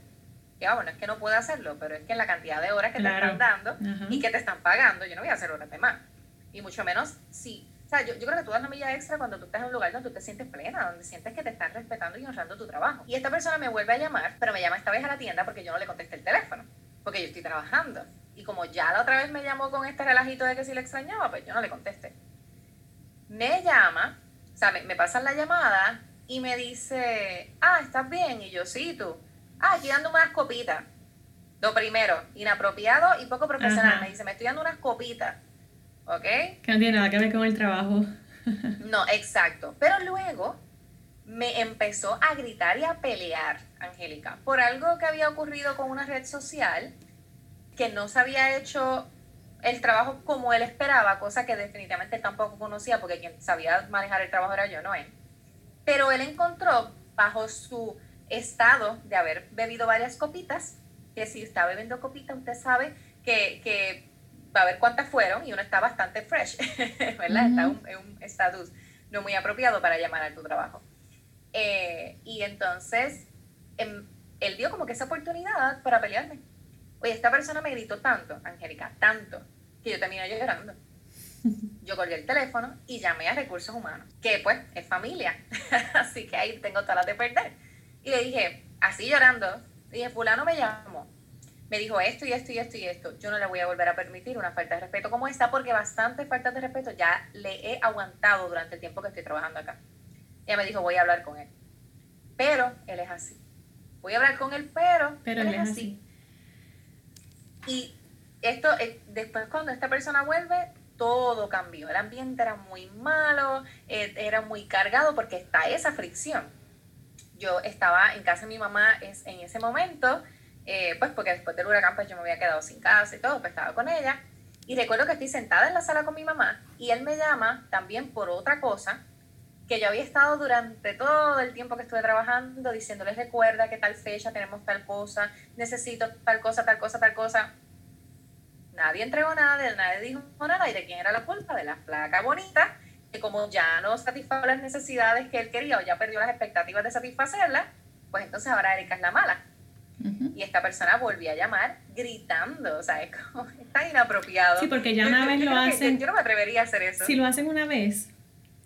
Que ah, bueno, es que no puedo hacerlo, pero es que la cantidad de horas que te están dando y que te están pagando, yo no voy a hacer horas de más. Y mucho menos si o sea, yo, yo, creo que tú das una milla extra cuando tú estás en un lugar donde tú te sientes plena, donde sientes que te están respetando y honrando tu trabajo. Y esta persona me vuelve a llamar, pero me llama esta vez a la tienda porque yo no le contesté el teléfono, porque yo estoy trabajando. Y como ya la otra vez me llamó con este relajito de que si le extrañaba, pues yo no le contesté. Me llama, o sea, me, me pasan la llamada y me dice, ah, ¿estás bien? Y yo, sí, tú. Ah, aquí dando unas copitas. Lo primero, inapropiado y poco profesional. Me dice, me estoy dando unas copitas. ¿ok? Que no tiene nada que ver con el trabajo. [LAUGHS] no, exacto. Pero luego me empezó a gritar y a pelear, Angélica, por algo que había ocurrido con una red social que no se había hecho el trabajo como él esperaba, cosa que definitivamente tampoco conocía porque quien sabía manejar el trabajo era yo, no él. Pero él encontró bajo su estado de haber bebido varias copitas, que si está bebiendo copita, usted sabe que, que va a ver cuántas fueron y uno está bastante fresh, [LAUGHS] ¿verdad? Está en un estatus no muy apropiado para llamar a tu trabajo. Eh, y entonces, em, él dio como que esa oportunidad para pelearme. Oye, esta persona me gritó tanto, Angélica, tanto, que yo terminé llorando. [LAUGHS] yo colgué el teléfono y llamé a recursos humanos, que pues es familia, [LAUGHS] así que ahí tengo todas las de perder. Y le dije, así llorando, dije, fulano me llamó, me dijo esto y esto y esto y esto, yo no le voy a volver a permitir una falta de respeto como esta, porque bastante falta de respeto ya le he aguantado durante el tiempo que estoy trabajando acá. Ella me dijo, voy a hablar con él. Pero él es así. Voy a hablar con él, pero, pero él, es así. Y esto, eh, después cuando esta persona vuelve, todo cambió. El ambiente era muy malo, eh, era muy cargado porque está esa fricción. Yo estaba en casa de mi mamá en ese momento, eh, pues porque después del huracán pues yo me había quedado sin casa y todo, pues estaba con ella. Y recuerdo que estoy sentada en la sala con mi mamá y él me llama también por otra cosa que yo había estado durante todo el tiempo que estuve trabajando diciéndoles recuerda que tal fecha tenemos tal cosa, necesito tal cosa, tal cosa, tal cosa. Nadie entregó nada, nadie dijo nada y de quién era la culpa, de la flaca bonita, que como ya no satisfajo las necesidades que él quería o ya perdió las expectativas de satisfacerlas, pues entonces ahora Erika es la mala. Y esta persona volvió a llamar gritando, o sea, es como, [LAUGHS] tan inapropiado. Sí, porque ya una vez lo hacen. Yo, no me atrevería a hacer eso. Si lo hacen una vez,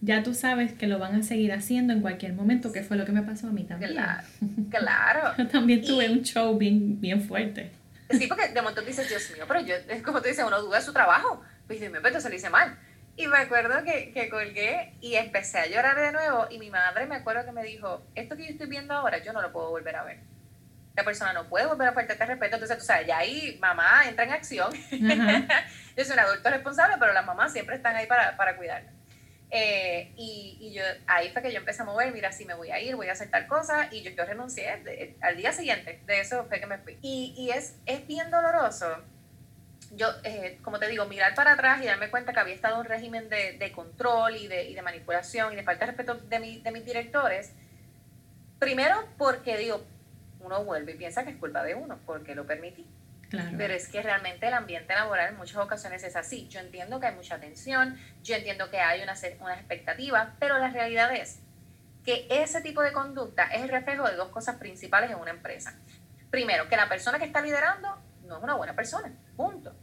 ya tú sabes que lo van a seguir haciendo en cualquier momento, que fue lo que me pasó a mí también. Claro, [LAUGHS] claro. Yo también tuve un show bien, bien fuerte. Sí, porque de momento dices, Dios mío, pero yo, es como tú dices, uno duda de su trabajo. Pues me pero se lo hice mal. Y me acuerdo que, que colgué y empecé a llorar de nuevo y mi madre me acuerdo que me dijo, esto que yo estoy viendo ahora, yo no lo puedo volver a ver. La persona no puede volver a faltarte respeto. Entonces, tú sabes, ya ahí mamá entra en acción. [LAUGHS] yo soy un adulto responsable, pero las mamás siempre están ahí para, para cuidarla. Eh, y, y, yo, ahí fue que yo empecé a mover, mira, si me voy a ir, voy a hacer tal cosa, y yo, yo renuncié al día siguiente, de eso fue que me fui. Y, y es, es bien doloroso, yo, eh, como te digo, mirar para atrás y darme cuenta que había estado un régimen de, de control y de, y de, manipulación y de falta de respeto de, mi, de mis directores, primero porque digo, uno vuelve y piensa que es culpa de uno, porque lo permití. Pero es que realmente el ambiente laboral en muchas ocasiones es así. Yo entiendo que hay mucha tensión, yo entiendo que hay una, una expectativa, pero la realidad es que ese tipo de conducta es el reflejo de dos cosas principales en una empresa. Primero, que la persona que está liderando no es una buena persona, punto.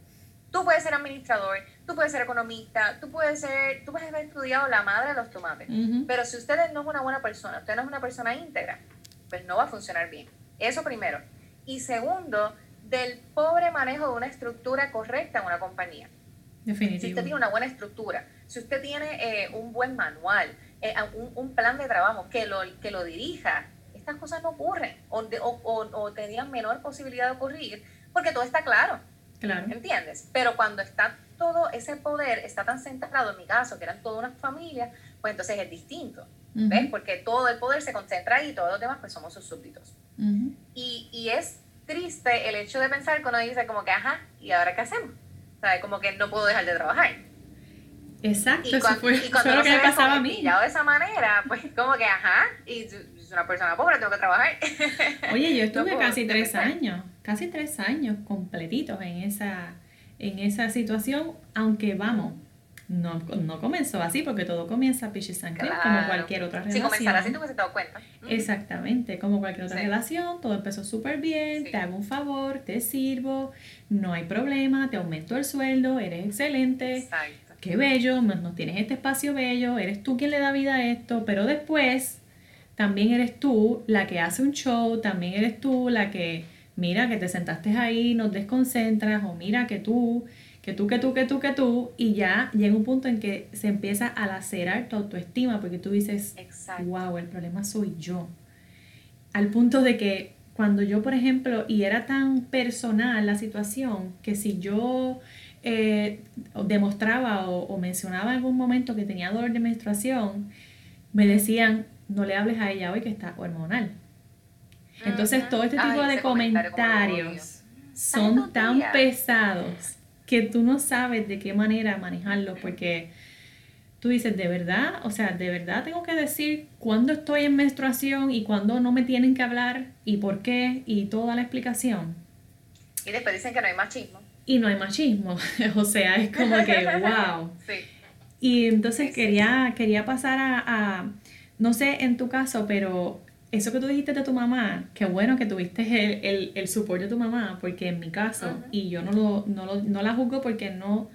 Tú puedes ser administrador, tú puedes ser economista, tú puedes ser, tú puedes haber estudiado la madre de los tomates, pero si usted no es una buena persona, usted no es una persona íntegra, pues no va a funcionar bien. Eso primero. Y segundo, del pobre manejo de una estructura correcta en una compañía. Definitivo. Si usted tiene una buena estructura, si usted tiene eh, un buen manual, eh, un, plan de trabajo que lo, que lo dirija, estas cosas no ocurren o, o, o, tenían menor posibilidad de ocurrir porque todo está claro. Claro. ¿Entiendes? Pero cuando está todo ese poder, está tan centrado, en mi caso, que eran toda una familia, pues entonces es distinto. ¿Ves? Porque todo el poder se concentra ahí y todos los demás pues somos sus súbditos. y, y es triste el hecho de pensar que uno dice como que, ajá, ¿y ahora qué hacemos? ¿Sabes? Como que no puedo dejar de trabajar. Exacto, y cuando, fue, y cuando lo que me pasaba a mí. de esa manera, pues como que, ajá, y soy una persona pobre, tengo que trabajar. [LAUGHS] Oye, yo estuve casi tres años, casi tres años completitos en esa, en esa situación, aunque vamos, no, no comenzó así porque todo comienza pichi sangre como cualquier otra relación. Si comenzara así, tú se dado cuenta. Exactamente, como cualquier otra relación, todo empezó súper bien, te hago un favor, te sirvo, no hay problema, te aumento el sueldo, eres excelente. Exacto. Qué bello, nos tienes este espacio bello, eres tú quien le da vida a esto, pero después también eres tú la que hace un show, también eres tú la que, mira, que te sentaste ahí, nos desconcentras, o mira que tú que tú, que tú, que tú, que tú, y ya llega un punto en que se empieza a lacerar tu autoestima, porque tú dices, wow, el problema soy yo. Al punto de que cuando yo, por ejemplo, y era tan personal la situación, que si yo eh, demostraba o, o, mencionaba en algún momento que tenía dolor de menstruación, me decían, no le hables a ella hoy que está hormonal. Entonces, todo este tipo de comentarios son tan pesados que tú no sabes de qué manera manejarlo, porque tú dices, de verdad, o sea, de verdad tengo que decir cuándo estoy en menstruación y cuándo no me tienen que hablar y por qué y toda la explicación. Y después dicen que no hay machismo. Y no hay machismo, [LAUGHS] o sea, es como que, [LAUGHS] wow. Sí. Y entonces quería, quería pasar a, a, no sé en tu caso, pero eso que tú dijiste de tu mamá, qué bueno que tuviste el, el, el support de tu mamá, porque en mi caso, y yo no, lo, no, lo, no la juzgo porque no,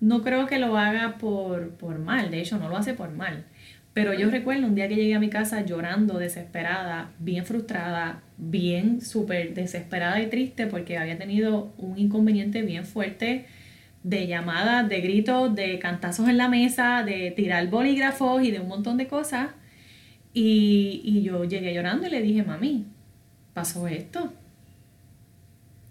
no creo que lo haga por, por mal, de hecho no lo hace por mal. Pero yo recuerdo un día que llegué a mi casa llorando, desesperada, bien frustrada, bien súper desesperada y triste porque había tenido un inconveniente bien fuerte de llamadas, de gritos, de cantazos en la mesa, de tirar bolígrafos y de un montón de cosas. Y, y yo llegué llorando y le dije, mami, pasó esto.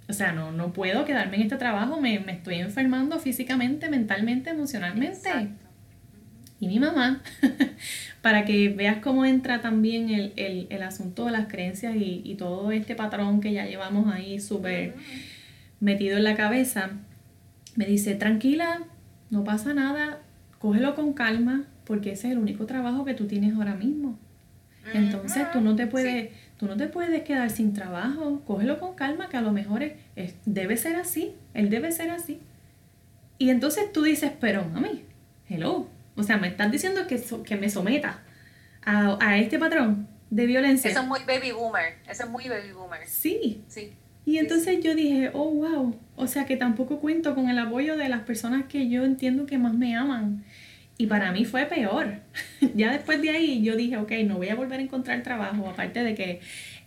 O sea, no, no puedo quedarme en este trabajo, me, me estoy enfermando físicamente, mentalmente, emocionalmente. Y mi mamá, [LAUGHS] para que veas cómo entra también el, el, el asunto de las creencias y, y, todo este patrón que ya llevamos ahí súper metido en la cabeza, me dice, tranquila, no pasa nada, cógelo con calma, porque ese es el único trabajo que tú tienes ahora mismo. Entonces tú no te puedes, tú no te puedes quedar sin trabajo, cógelo con calma, que a lo mejor es, debe ser así, él debe ser así. Y entonces tú dices, pero mami, hello, o sea, me estás diciendo que, que me someta a, a, este patrón de violencia. Eso es muy baby boomer, eso es muy baby boomer. Sí. Sí. Y entonces yo dije, oh, wow, o sea que tampoco cuento con el apoyo de las personas que yo entiendo que más me aman. Y para mí fue peor. [LAUGHS] ya después de ahí yo dije, ok, no voy a volver a encontrar trabajo, aparte de que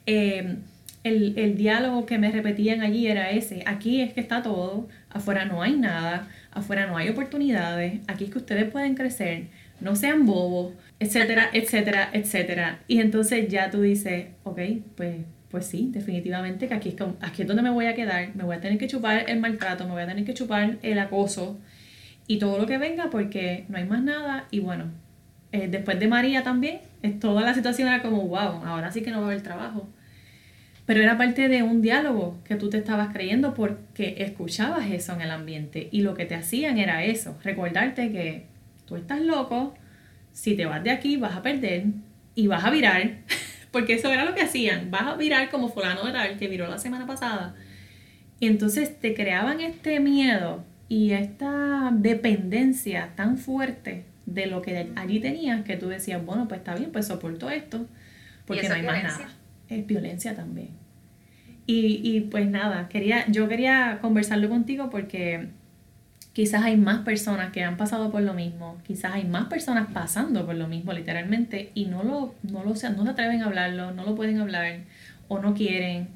em, el, el diálogo que me repetían allí era ese, aquí es que está todo, afuera no hay nada, afuera no hay oportunidades, aquí es que ustedes pueden crecer, no sean bobos, etcétera, [LAUGHS] etcétera, etcétera. Y entonces ya tú dices, ok, pues pues sí, definitivamente que aquí es, aquí es donde me voy a quedar, me voy a tener que chupar el maltrato, me voy a tener que chupar el acoso y todo lo que venga porque no hay más nada y bueno, eh, después de María también, es, toda la situación era como, wow, ahora sí que no va a haber trabajo. Pero era parte de un diálogo que tú te estabas creyendo porque escuchabas eso en el ambiente y lo que te hacían era eso, recordarte que tú estás loco, si te vas de aquí vas a perder y vas a virar [LAUGHS] porque eso era lo que hacían, vas a virar como fulano de tal que viró la semana pasada. Y entonces te creaban este miedo y esta dependencia tan fuerte de lo que allí tenías que tú decías, bueno, pues está bien, pues soporto esto, porque no hay más nada. Es violencia también. Y, y pues nada, quería, yo quería conversarlo contigo porque Quizás hay más personas que han pasado por lo mismo, quizás hay más personas pasando por lo mismo literalmente y no lo, no lo no se atreven a hablarlo, no lo pueden hablar o no quieren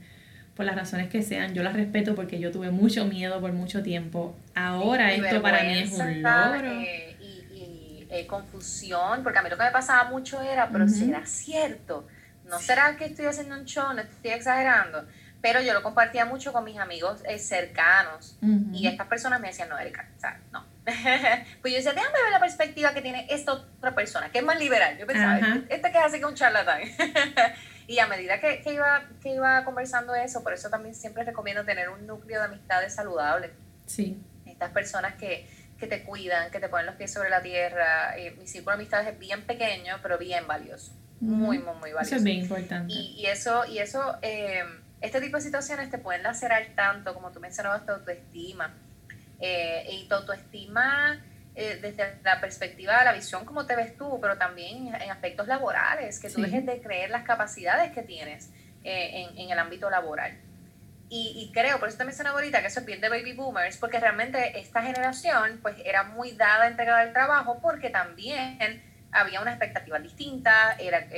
por las razones que sean. Yo las respeto porque yo tuve mucho miedo por mucho tiempo. Ahora esto para mí es un logro. Eh, y, eh, confusión, porque a mí lo que me pasaba mucho era, pero si era cierto? ¿No será que estoy haciendo un show? ¿No estoy exagerando? pero yo lo compartía mucho con mis amigos eh, cercanos y estas personas me decían, no, Erika, o sea, no. [LAUGHS] pues yo decía, déjame ver la perspectiva que tiene esta otra persona, que es más liberal. Yo pensaba, este, este, que es así que un charlatán. [LAUGHS] y a medida que, que, iba, que iba conversando eso, por eso también siempre recomiendo tener un núcleo de amistades saludables. Sí. Estas personas que, que te cuidan, que te ponen los pies sobre la tierra. Eh, mi círculo de amistades es bien pequeño, pero bien valioso. Muy, muy, muy valioso. Eso es bien importante. Y, y eso, y eso eh, este tipo de situaciones te pueden lacerar tanto, como tú mencionabas, tu autoestima. Eh, y tu autoestima eh, desde la perspectiva de la visión, como te ves tú, pero también en aspectos laborales, que tú dejes de creer las capacidades que tienes eh, en, el ámbito laboral. Y, creo, por eso te mencionaba ahorita, que eso es bien de baby boomers, porque realmente esta generación pues era muy dada a entregar el trabajo porque también había una expectativa distinta, era,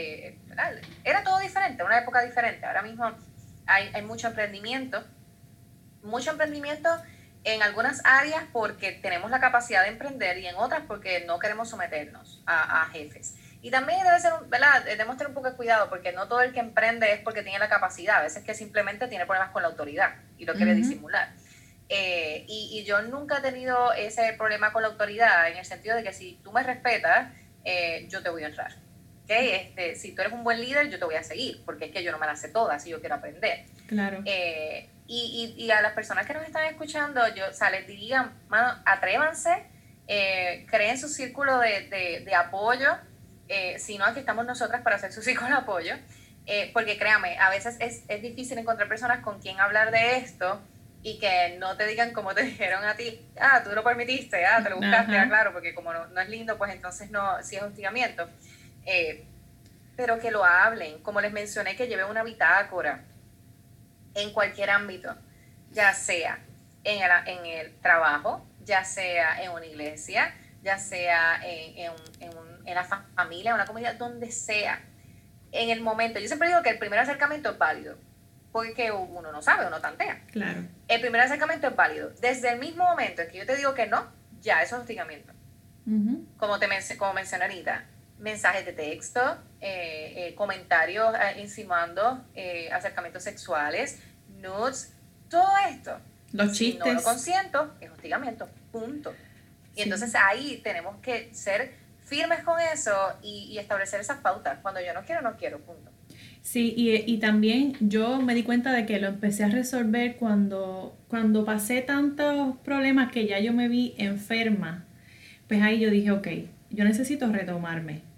era todo diferente, una época diferente. Ahora mismo hay, mucho emprendimiento, mucho emprendimiento en algunas áreas porque tenemos la capacidad de emprender y en otras porque no queremos someternos a, jefes. Y también debe ser, ¿verdad? Debemos tener un poco de cuidado porque no todo el que emprende es porque tiene la capacidad, a veces que simplemente tiene problemas con la autoridad y lo quiere disimular. Eh, y, yo nunca he tenido ese problema con la autoridad en el sentido de que si tú me respetas, eh, yo te voy a honrar. Este, si tú eres un buen líder, yo te voy a seguir, porque es que yo no me las sé todas y yo quiero aprender. Claro. Eh, y, y, a las personas que nos están escuchando, yo, o sea, les diría, atrévanse, eh, creen su círculo de, de, apoyo, eh, si no, aquí estamos nosotras para hacer su [LAUGHS] círculo de apoyo, porque créame, a veces es, es difícil encontrar personas con quien hablar de esto y que no te digan como te [LAUGHS] dijeron a ti, ah, tú lo permitiste, ah, te lo buscaste, ah, claro, porque como no, no, es lindo, pues entonces no, sí es hostigamiento. Eh, pero que lo hablen, como les mencioné, que lleven una bitácora en cualquier ámbito, ya sea en el, en el trabajo, ya sea en una iglesia, ya sea en, en, en la familia, en una comunidad, donde sea. En el momento, yo siempre digo que el primer acercamiento es válido, porque uno no sabe, uno tantea. Claro. El primer acercamiento es válido. Desde el mismo momento en que yo te digo que no, ya eso es hostigamiento. Como te como mencioné ahorita, mensajes de texto, eh, eh, comentarios eh, insinuando acercamientos sexuales, nudes, todo esto. Los chistes. Si no lo consiento, es hostigamiento, punto. Y entonces ahí tenemos que ser firmes con eso y, establecer esas pautas. Cuando yo no quiero, no quiero, punto. Sí, y, y, también yo me di cuenta de que lo empecé a resolver cuando, cuando pasé tantos problemas que ya yo me vi enferma. Pues ahí yo dije, ok, yo necesito retomarme.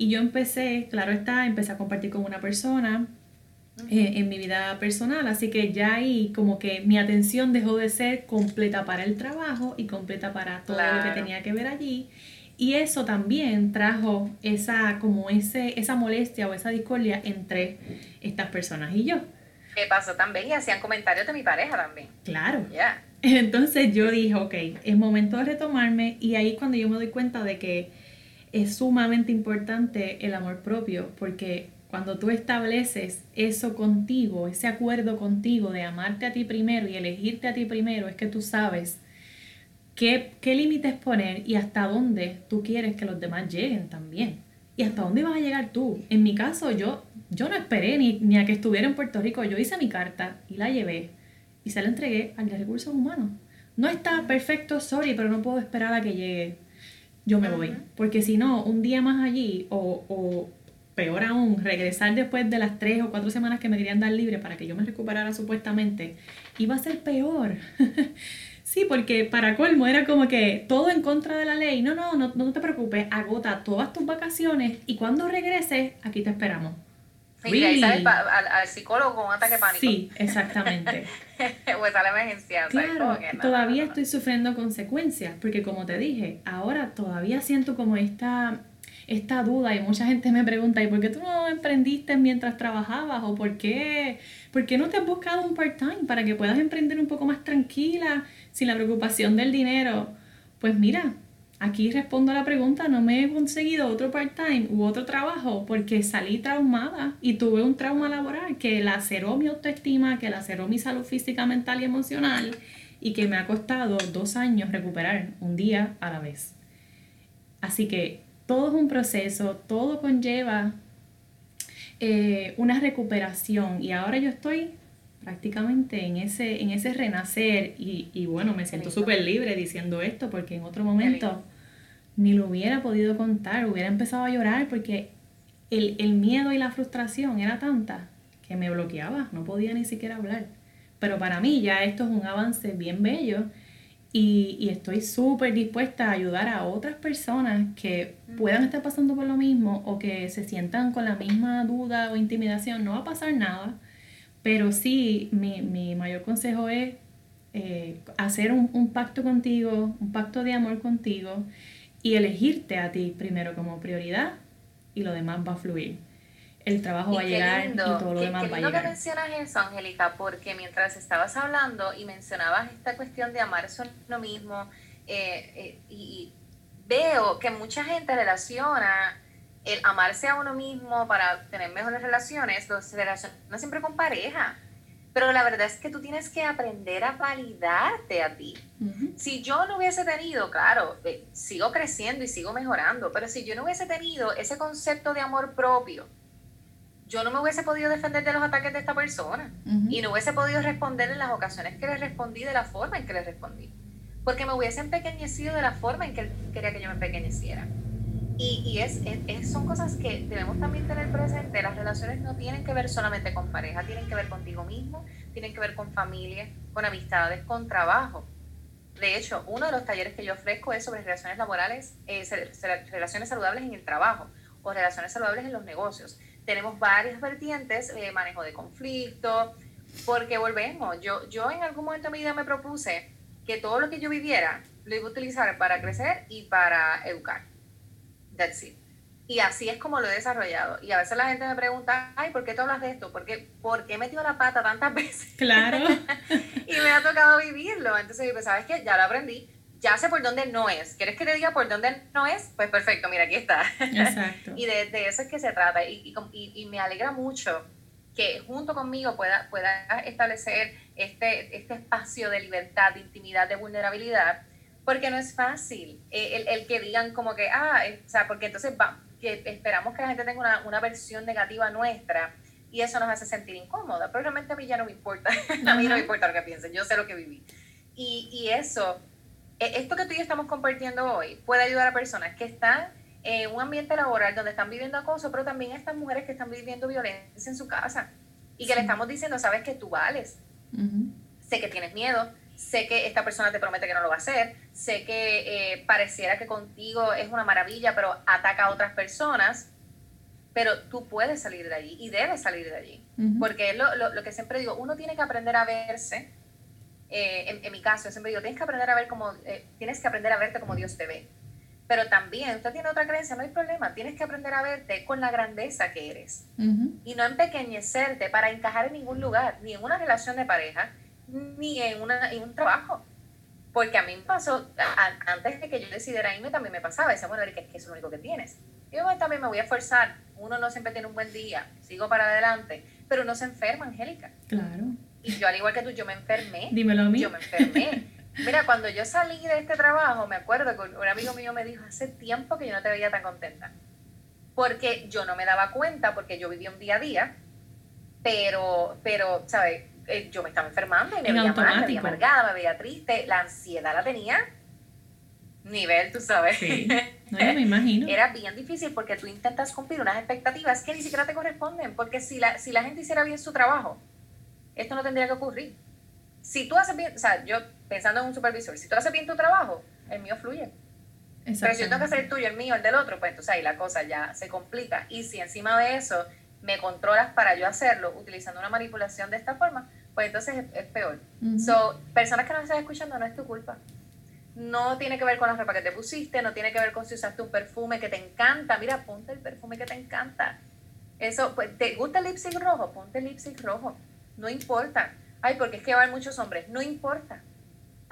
Y yo empecé, claro está, empecé a compartir con una persona eh, en mi vida personal, así que ya ahí como que mi atención dejó de ser completa para el trabajo y completa para todo lo que tenía que ver allí. Y eso también trajo esa, como ese, esa molestia o esa discordia entre estas personas y yo. ¿Qué pasó también? Y hacían comentarios de mi pareja también. Claro. [LAUGHS] Entonces yo dije, ok, es momento de retomarme y ahí cuando yo me doy cuenta de que es sumamente importante el amor propio, porque cuando tú estableces eso contigo, ese acuerdo contigo de amarte a ti primero y elegirte a ti primero, es que tú sabes qué, qué límites poner y hasta dónde tú quieres que los demás lleguen también. Y hasta dónde vas a llegar tú. En mi caso, yo, yo no esperé ni, ni a que estuviera en Puerto Rico. Yo hice mi carta y la llevé y se la entregué al de recursos humanos. No está perfecto, sorry, pero no puedo esperar a que llegue. Yo me voy. Porque si no, un día más allí o, o peor aún, regresar después de las tres o cuatro semanas que me querían dar libre para que yo me recuperara supuestamente, iba a ser peor. [LAUGHS] sí, porque para colmo era como que todo en contra de la ley. No, no, no, no te preocupes, agota todas tus vacaciones y cuando regreses, aquí te esperamos. Y ahí sale al, psicólogo con un ataque pánico. Sí, exactamente. o está la emergencia. Claro, todavía estoy sufriendo consecuencias, porque como te dije, ahora todavía siento como esta esta duda y mucha gente me pregunta, ¿y por qué tú no emprendiste mientras trabajabas? ¿O por qué, por qué no te has buscado un part-time para que puedas emprender un poco más tranquila, sin la preocupación del dinero? Pues mira, aquí respondo a la pregunta, no me he conseguido otro part-time u otro trabajo porque salí traumada y tuve un trauma laboral que laceró mi autoestima, que laceró mi salud física, mental y emocional y que me ha costado dos años recuperar un día a la vez. Así que todo es un proceso, todo conlleva eh, una recuperación y ahora yo estoy prácticamente en ese, en ese renacer y, bueno, me siento súper libre diciendo esto porque en otro momento ni lo hubiera podido contar, hubiera empezado a llorar porque el, el miedo y la frustración era tanta que me bloqueaba, no podía ni siquiera hablar. Pero para mí ya esto es un avance bien bello y, estoy súper dispuesta a ayudar a otras personas que puedan estar pasando por lo mismo o que se sientan con la misma duda o intimidación. No va a pasar nada, pero sí, mi, mi mayor consejo es eh, hacer un, un, pacto contigo, un pacto de amor contigo y elegirte a ti primero como prioridad y lo demás va a fluir el trabajo va a llegar y todo lo demás va a llegar. que mencionas eso, Angélica, porque mientras estabas hablando y mencionabas esta cuestión de amarse uno mismo, eh, eh, y veo que mucha gente relaciona el amarse a uno mismo para tener mejores relaciones, se relaciona siempre con pareja. Pero la verdad es que tú tienes que aprender a validarte a ti. Si yo no hubiese tenido, claro, eh, sigo creciendo y sigo mejorando, pero si yo no hubiese tenido ese concepto de amor propio, yo no me hubiese podido defender de los ataques de esta persona y no hubiese podido responder en las ocasiones que le respondí de la forma en que le respondí. Porque me hubiese empequeñecido de la forma en que él quería que yo me empequeñeciera. Y, y es, es, son cosas que debemos también tener presente. Las relaciones no tienen que ver solamente con pareja, tienen que ver contigo mismo, tienen que ver con familia, con amistades, con trabajo. De hecho, uno de los talleres que yo ofrezco es sobre relaciones laborales, eh, relaciones saludables en el trabajo o relaciones saludables en los negocios tenemos varias vertientes, eh, manejo de conflicto, porque volvemos, yo, yo en algún momento de mi vida me propuse que todo lo que yo viviera lo iba a utilizar para crecer y para educar. That's it. Y así es como lo he desarrollado. Y a veces la gente me pregunta, ay, ¿por qué tú hablas de esto? ¿Por qué, ¿por qué he metido la pata tantas [LAUGHS] veces? Claro. [LAUGHS] y me ha tocado vivirlo. Entonces, pues, ¿sabes qué? Ya lo aprendí. ya sé por dónde no es. ¿Quieres que te diga por dónde no es? Pues perfecto, mira, aquí está. Exacto. [LAUGHS] y de, de, eso es que se trata. Y, y, y, me alegra mucho que junto conmigo pueda, pueda establecer este, este espacio de libertad, de intimidad, de vulnerabilidad, porque no es fácil eh, el, el que digan como que, ah, o sea, porque entonces va, que esperamos que la gente tenga una, una versión negativa nuestra y eso nos hace sentir incómoda, pero realmente a mí ya no me importa, [LAUGHS] a mí no me importa lo que piensen, yo sé lo que viví. Y, y eso e, esto que tú y yo estamos compartiendo hoy puede ayudar a personas que están en un ambiente laboral donde están viviendo acoso, pero también a estas mujeres que están viviendo violencia en su casa y que le estamos diciendo, sabes que tú vales, sé que tienes miedo, sé que esta persona te promete que no lo va a hacer, sé que eh, pareciera que contigo es una maravilla, pero ataca a otras personas, pero tú puedes salir de allí y debes salir de allí, porque es lo, lo, lo que siempre digo, uno tiene que aprender a verse eh, en, mi caso, yo siempre digo, tienes que aprender a ver como, eh, tienes que aprender a verte como Dios te ve. Pero también, usted tiene otra creencia, no hay problema, tienes que aprender a verte con la grandeza que eres. Y no empequeñecerte para encajar en ningún lugar, ni en una relación de pareja, ni en, una, en un trabajo. Porque a mí me pasó, antes de que yo decidiera irme, también me pasaba. Decía, bueno, es que es lo único que tienes. Yo también me voy a esforzar. Uno no siempre tiene un buen día, sigo para adelante. Pero no se enferma, Angélica. Claro. Y yo, al igual que tú, yo me enfermé. Dímelo a mí. Yo me enfermé. Mira, cuando yo salí de este trabajo, me acuerdo que un amigo mío me dijo, hace tiempo que yo no te veía tan contenta. Porque yo no me daba cuenta, porque yo vivía un día a día, pero, pero ¿sabes? Eh, yo me estaba enfermando y me veía mal, me veía amargada, me veía triste, la ansiedad la tenía nivel, tú sabes. Sí. [LAUGHS] No, me imagino. Era bien difícil porque tú intentas cumplir unas expectativas que ni siquiera te corresponden, porque si la, si la gente hiciera bien su trabajo, esto no tendría que ocurrir. Si tú haces bien, o sea, yo pensando en un supervisor, si tú haces bien tu trabajo, el mío fluye. Pero si yo tengo que hacer el tuyo, el mío, el del otro, pues entonces ahí la cosa ya se complica. Y si encima de eso me controlas para yo hacerlo utilizando una manipulación de esta forma, pues entonces es, peor. So, personas que no están escuchando, no es tu culpa. No tiene que ver con la ropa que te pusiste, no tiene que ver con si usaste un perfume que te encanta. Mira, ponte el perfume que te encanta. Eso, pues, ¿te gusta el lipstick rojo? Ponte el lipstick rojo no importa. Ay, porque es que va a haber muchos hombres, no importa.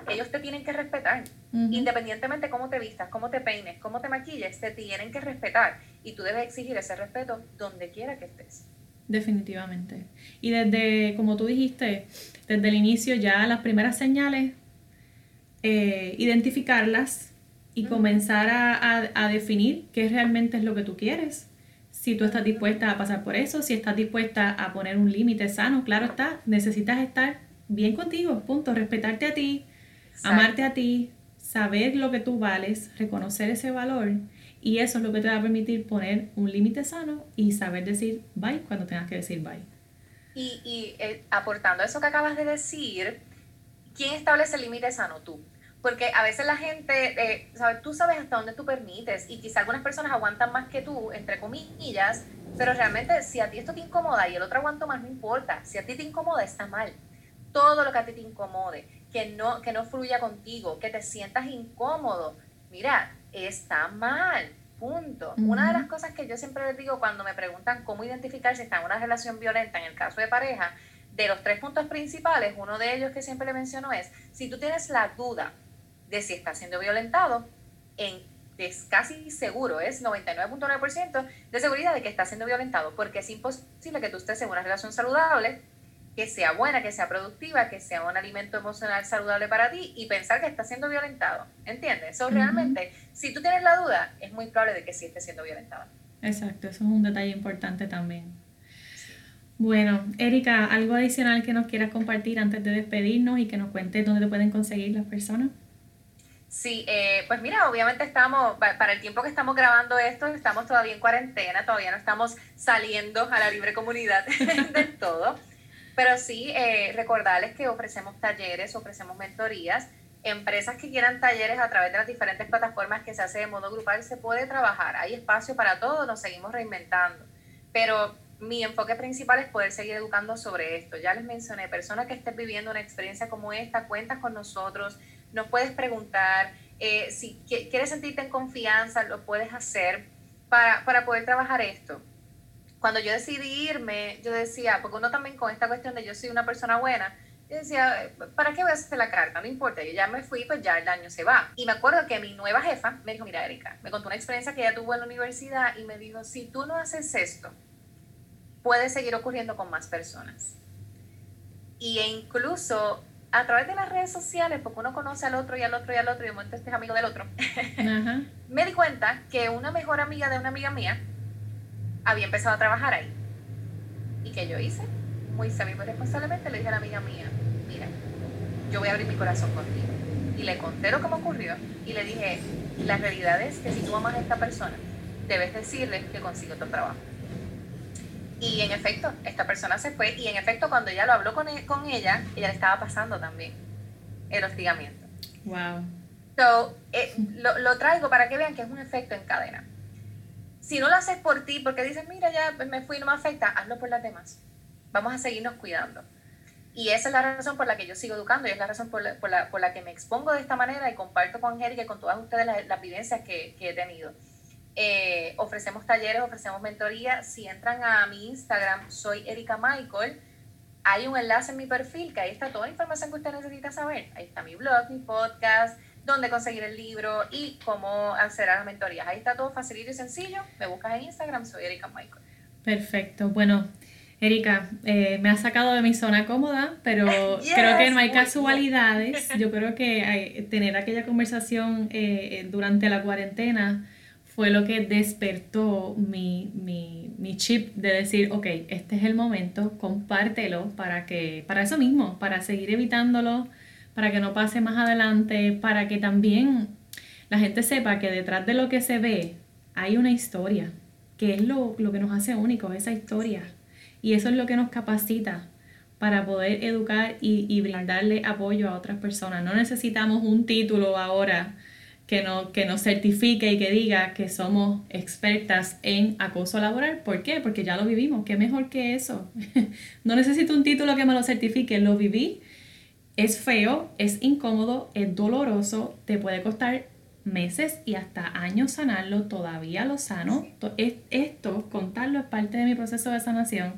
Ellos te tienen que respetar. Independientemente de cómo te vistas, cómo te peines, cómo te maquilles, te tienen que respetar. Y tú debes exigir ese respeto donde quiera que estés. Definitivamente. Y desde, como tú dijiste, desde el inicio ya las primeras señales, eh, identificarlas y comenzar a, a, definir qué realmente es lo que tú quieres. Si tú estás dispuesta a pasar por eso, si estás dispuesta a poner un límite sano, claro está, necesitas estar bien contigo, punto, respetarte a ti, amarte a ti, saber lo que tú vales, reconocer ese valor y eso es lo que te va a permitir poner un límite sano y saber decir bye cuando tengas que decir bye. Y, y eh, aportando eso que acabas de decir, ¿quién establece el límite sano? Tú. Porque a veces la gente, eh, ¿sabes? tú sabes hasta dónde tú permites y quizá algunas personas aguantan más que tú, entre comillas, pero realmente si a ti esto te incomoda y el otro aguanto más, no importa. Si a ti te incomoda, está mal. Todo lo que a ti te incomode, que no, que no fluya contigo, que te sientas incómodo, mira, está mal. Punto. Una de las cosas que yo siempre les digo cuando me preguntan cómo identificar si está en una relación violenta en el caso de pareja, de los tres puntos principales, uno de ellos que siempre le menciono es, si tú tienes la duda de si está siendo violentado, en, es casi seguro, es 99.9% de seguridad de que está siendo violentado, porque es imposible que tú estés en una relación saludable, que sea buena, que sea productiva, que sea un alimento emocional saludable para ti y pensar que está siendo violentado. ¿Entiendes? Eso realmente, si tú tienes la duda, es muy probable de que sí esté siendo violentado. Exacto, eso es un detalle importante también. Bueno, Erika, ¿algo adicional que nos quieras compartir antes de despedirnos y que nos cuentes dónde te pueden conseguir las personas? Sí, eh, pues mira, obviamente estamos, para el tiempo que estamos grabando esto, estamos todavía en cuarentena, todavía no estamos saliendo a la libre comunidad [LAUGHS] del todo, pero sí eh, recordarles que ofrecemos talleres, ofrecemos mentorías, empresas que quieran talleres a través de las diferentes plataformas que se hace de modo grupal, se puede trabajar, hay espacio para todo, nos seguimos reinventando, pero mi enfoque principal es poder seguir educando sobre esto. Ya les mencioné, personas que estén viviendo una experiencia como esta, cuentas con nosotros, nos puedes preguntar, eh, si quieres sentirte en confianza, lo puedes hacer para, para poder trabajar esto. Cuando yo decidí irme, yo decía, porque uno también con esta cuestión de yo soy una persona buena, Y decía, ¿para qué voy a hacer la carta? No importa, yo ya me fui, pues ya el año se va. Y me acuerdo que mi nueva jefa me dijo, mira, Erika, me contó una experiencia que ella tuvo en la universidad y me dijo, si tú no haces esto, puede seguir ocurriendo con más personas. Y e incluso a través de las redes sociales, porque uno conoce al otro y al otro y al otro, y de momento este es amigo del otro, [LAUGHS] me di cuenta que una mejor amiga de una amiga mía había empezado a trabajar ahí. ¿Y que yo hice? Muy semi responsablemente le dije a la amiga mía, mira, yo voy a abrir mi corazón contigo. Y le conté lo que me ocurrió y le dije, la realidad es que si tú amas a esta persona, debes decirle que consigo otro trabajo. Y en efecto, esta persona se fue y en efecto cuando ella lo habló con, e, con ella, ella le estaba pasando también el hostigamiento. Wow. So, eh, lo, lo, traigo para que vean que es un efecto en cadena. Si no lo haces por ti, porque dices, mira, ya me fui, no me afecta, hazlo por las demás. Vamos a seguirnos cuidando. Y esa es la razón por la que yo sigo educando y es la razón por la, por la, por la que me expongo de esta manera y comparto con Erika y con todas ustedes las, las vivencias que, que he tenido. Eh, ofrecemos talleres, ofrecemos mentoría. Si entran a mi Instagram, soy Erika Michael. Hay un enlace en mi perfil que ahí está toda la información que usted necesita saber. Ahí está mi blog, mi podcast, dónde conseguir el libro y cómo acceder a las mentorías. Ahí está todo facilito y sencillo. Me buscas en Instagram, soy Erika Michael. Perfecto. Bueno, Erika, eh, me has sacado de mi zona cómoda, pero [LAUGHS] creo que no hay casualidades. Yo creo que hay, tener aquella conversación eh, durante la cuarentena fue lo que despertó mi, mi, mi, chip de decir, ok, este es el momento, compártelo para que, para eso mismo, para seguir evitándolo, para que no pase más adelante, para que también la gente sepa que detrás de lo que se ve hay una historia, que es lo, lo que nos hace únicos, esa historia. Y eso es lo que nos capacita para poder educar y, y brindarle apoyo a otras personas. No necesitamos un título ahora que, no, que nos certifique y que diga que somos expertas en acoso laboral. ¿Por qué? Porque ya lo vivimos. ¿Qué mejor que eso? [LAUGHS] no necesito un título que me lo certifique, lo viví. Es feo, es incómodo, es doloroso, te puede costar meses y hasta años sanarlo, todavía lo sano. Esto, contarlo es parte de mi proceso de sanación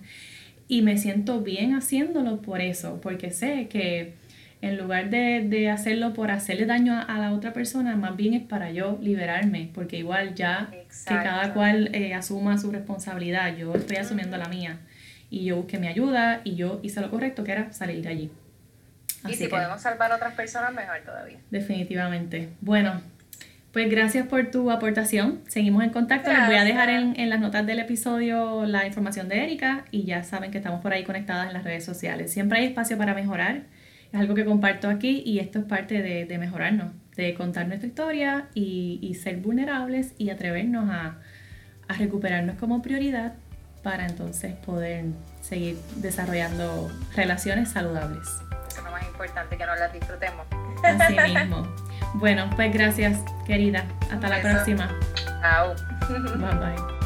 y me siento bien haciéndolo por eso, porque sé que en lugar de, hacerlo por hacerle daño a, la otra persona, más bien es para yo liberarme, porque igual ya que cada cual eh, asuma su responsabilidad, yo estoy asumiendo la mía y yo busqué mi ayuda y yo hice lo correcto, que era salir de allí. Y si podemos salvar a otras personas, mejor todavía. Definitivamente. Bueno, pues gracias por tu aportación. Seguimos en contacto. Les voy a dejar en, en, las notas del episodio la información de Erika y ya saben que estamos por ahí conectadas en las redes sociales. Siempre hay espacio para mejorar es algo que comparto aquí y esto es parte de, de mejorarnos, de contar nuestra historia y, y ser vulnerables y atrevernos a, a, recuperarnos como prioridad para entonces poder seguir desarrollando relaciones saludables. Eso es lo más importante, que nos las disfrutemos. Así mismo. Bueno, pues gracias, querida. Hasta la próxima. Chao. Bye bye.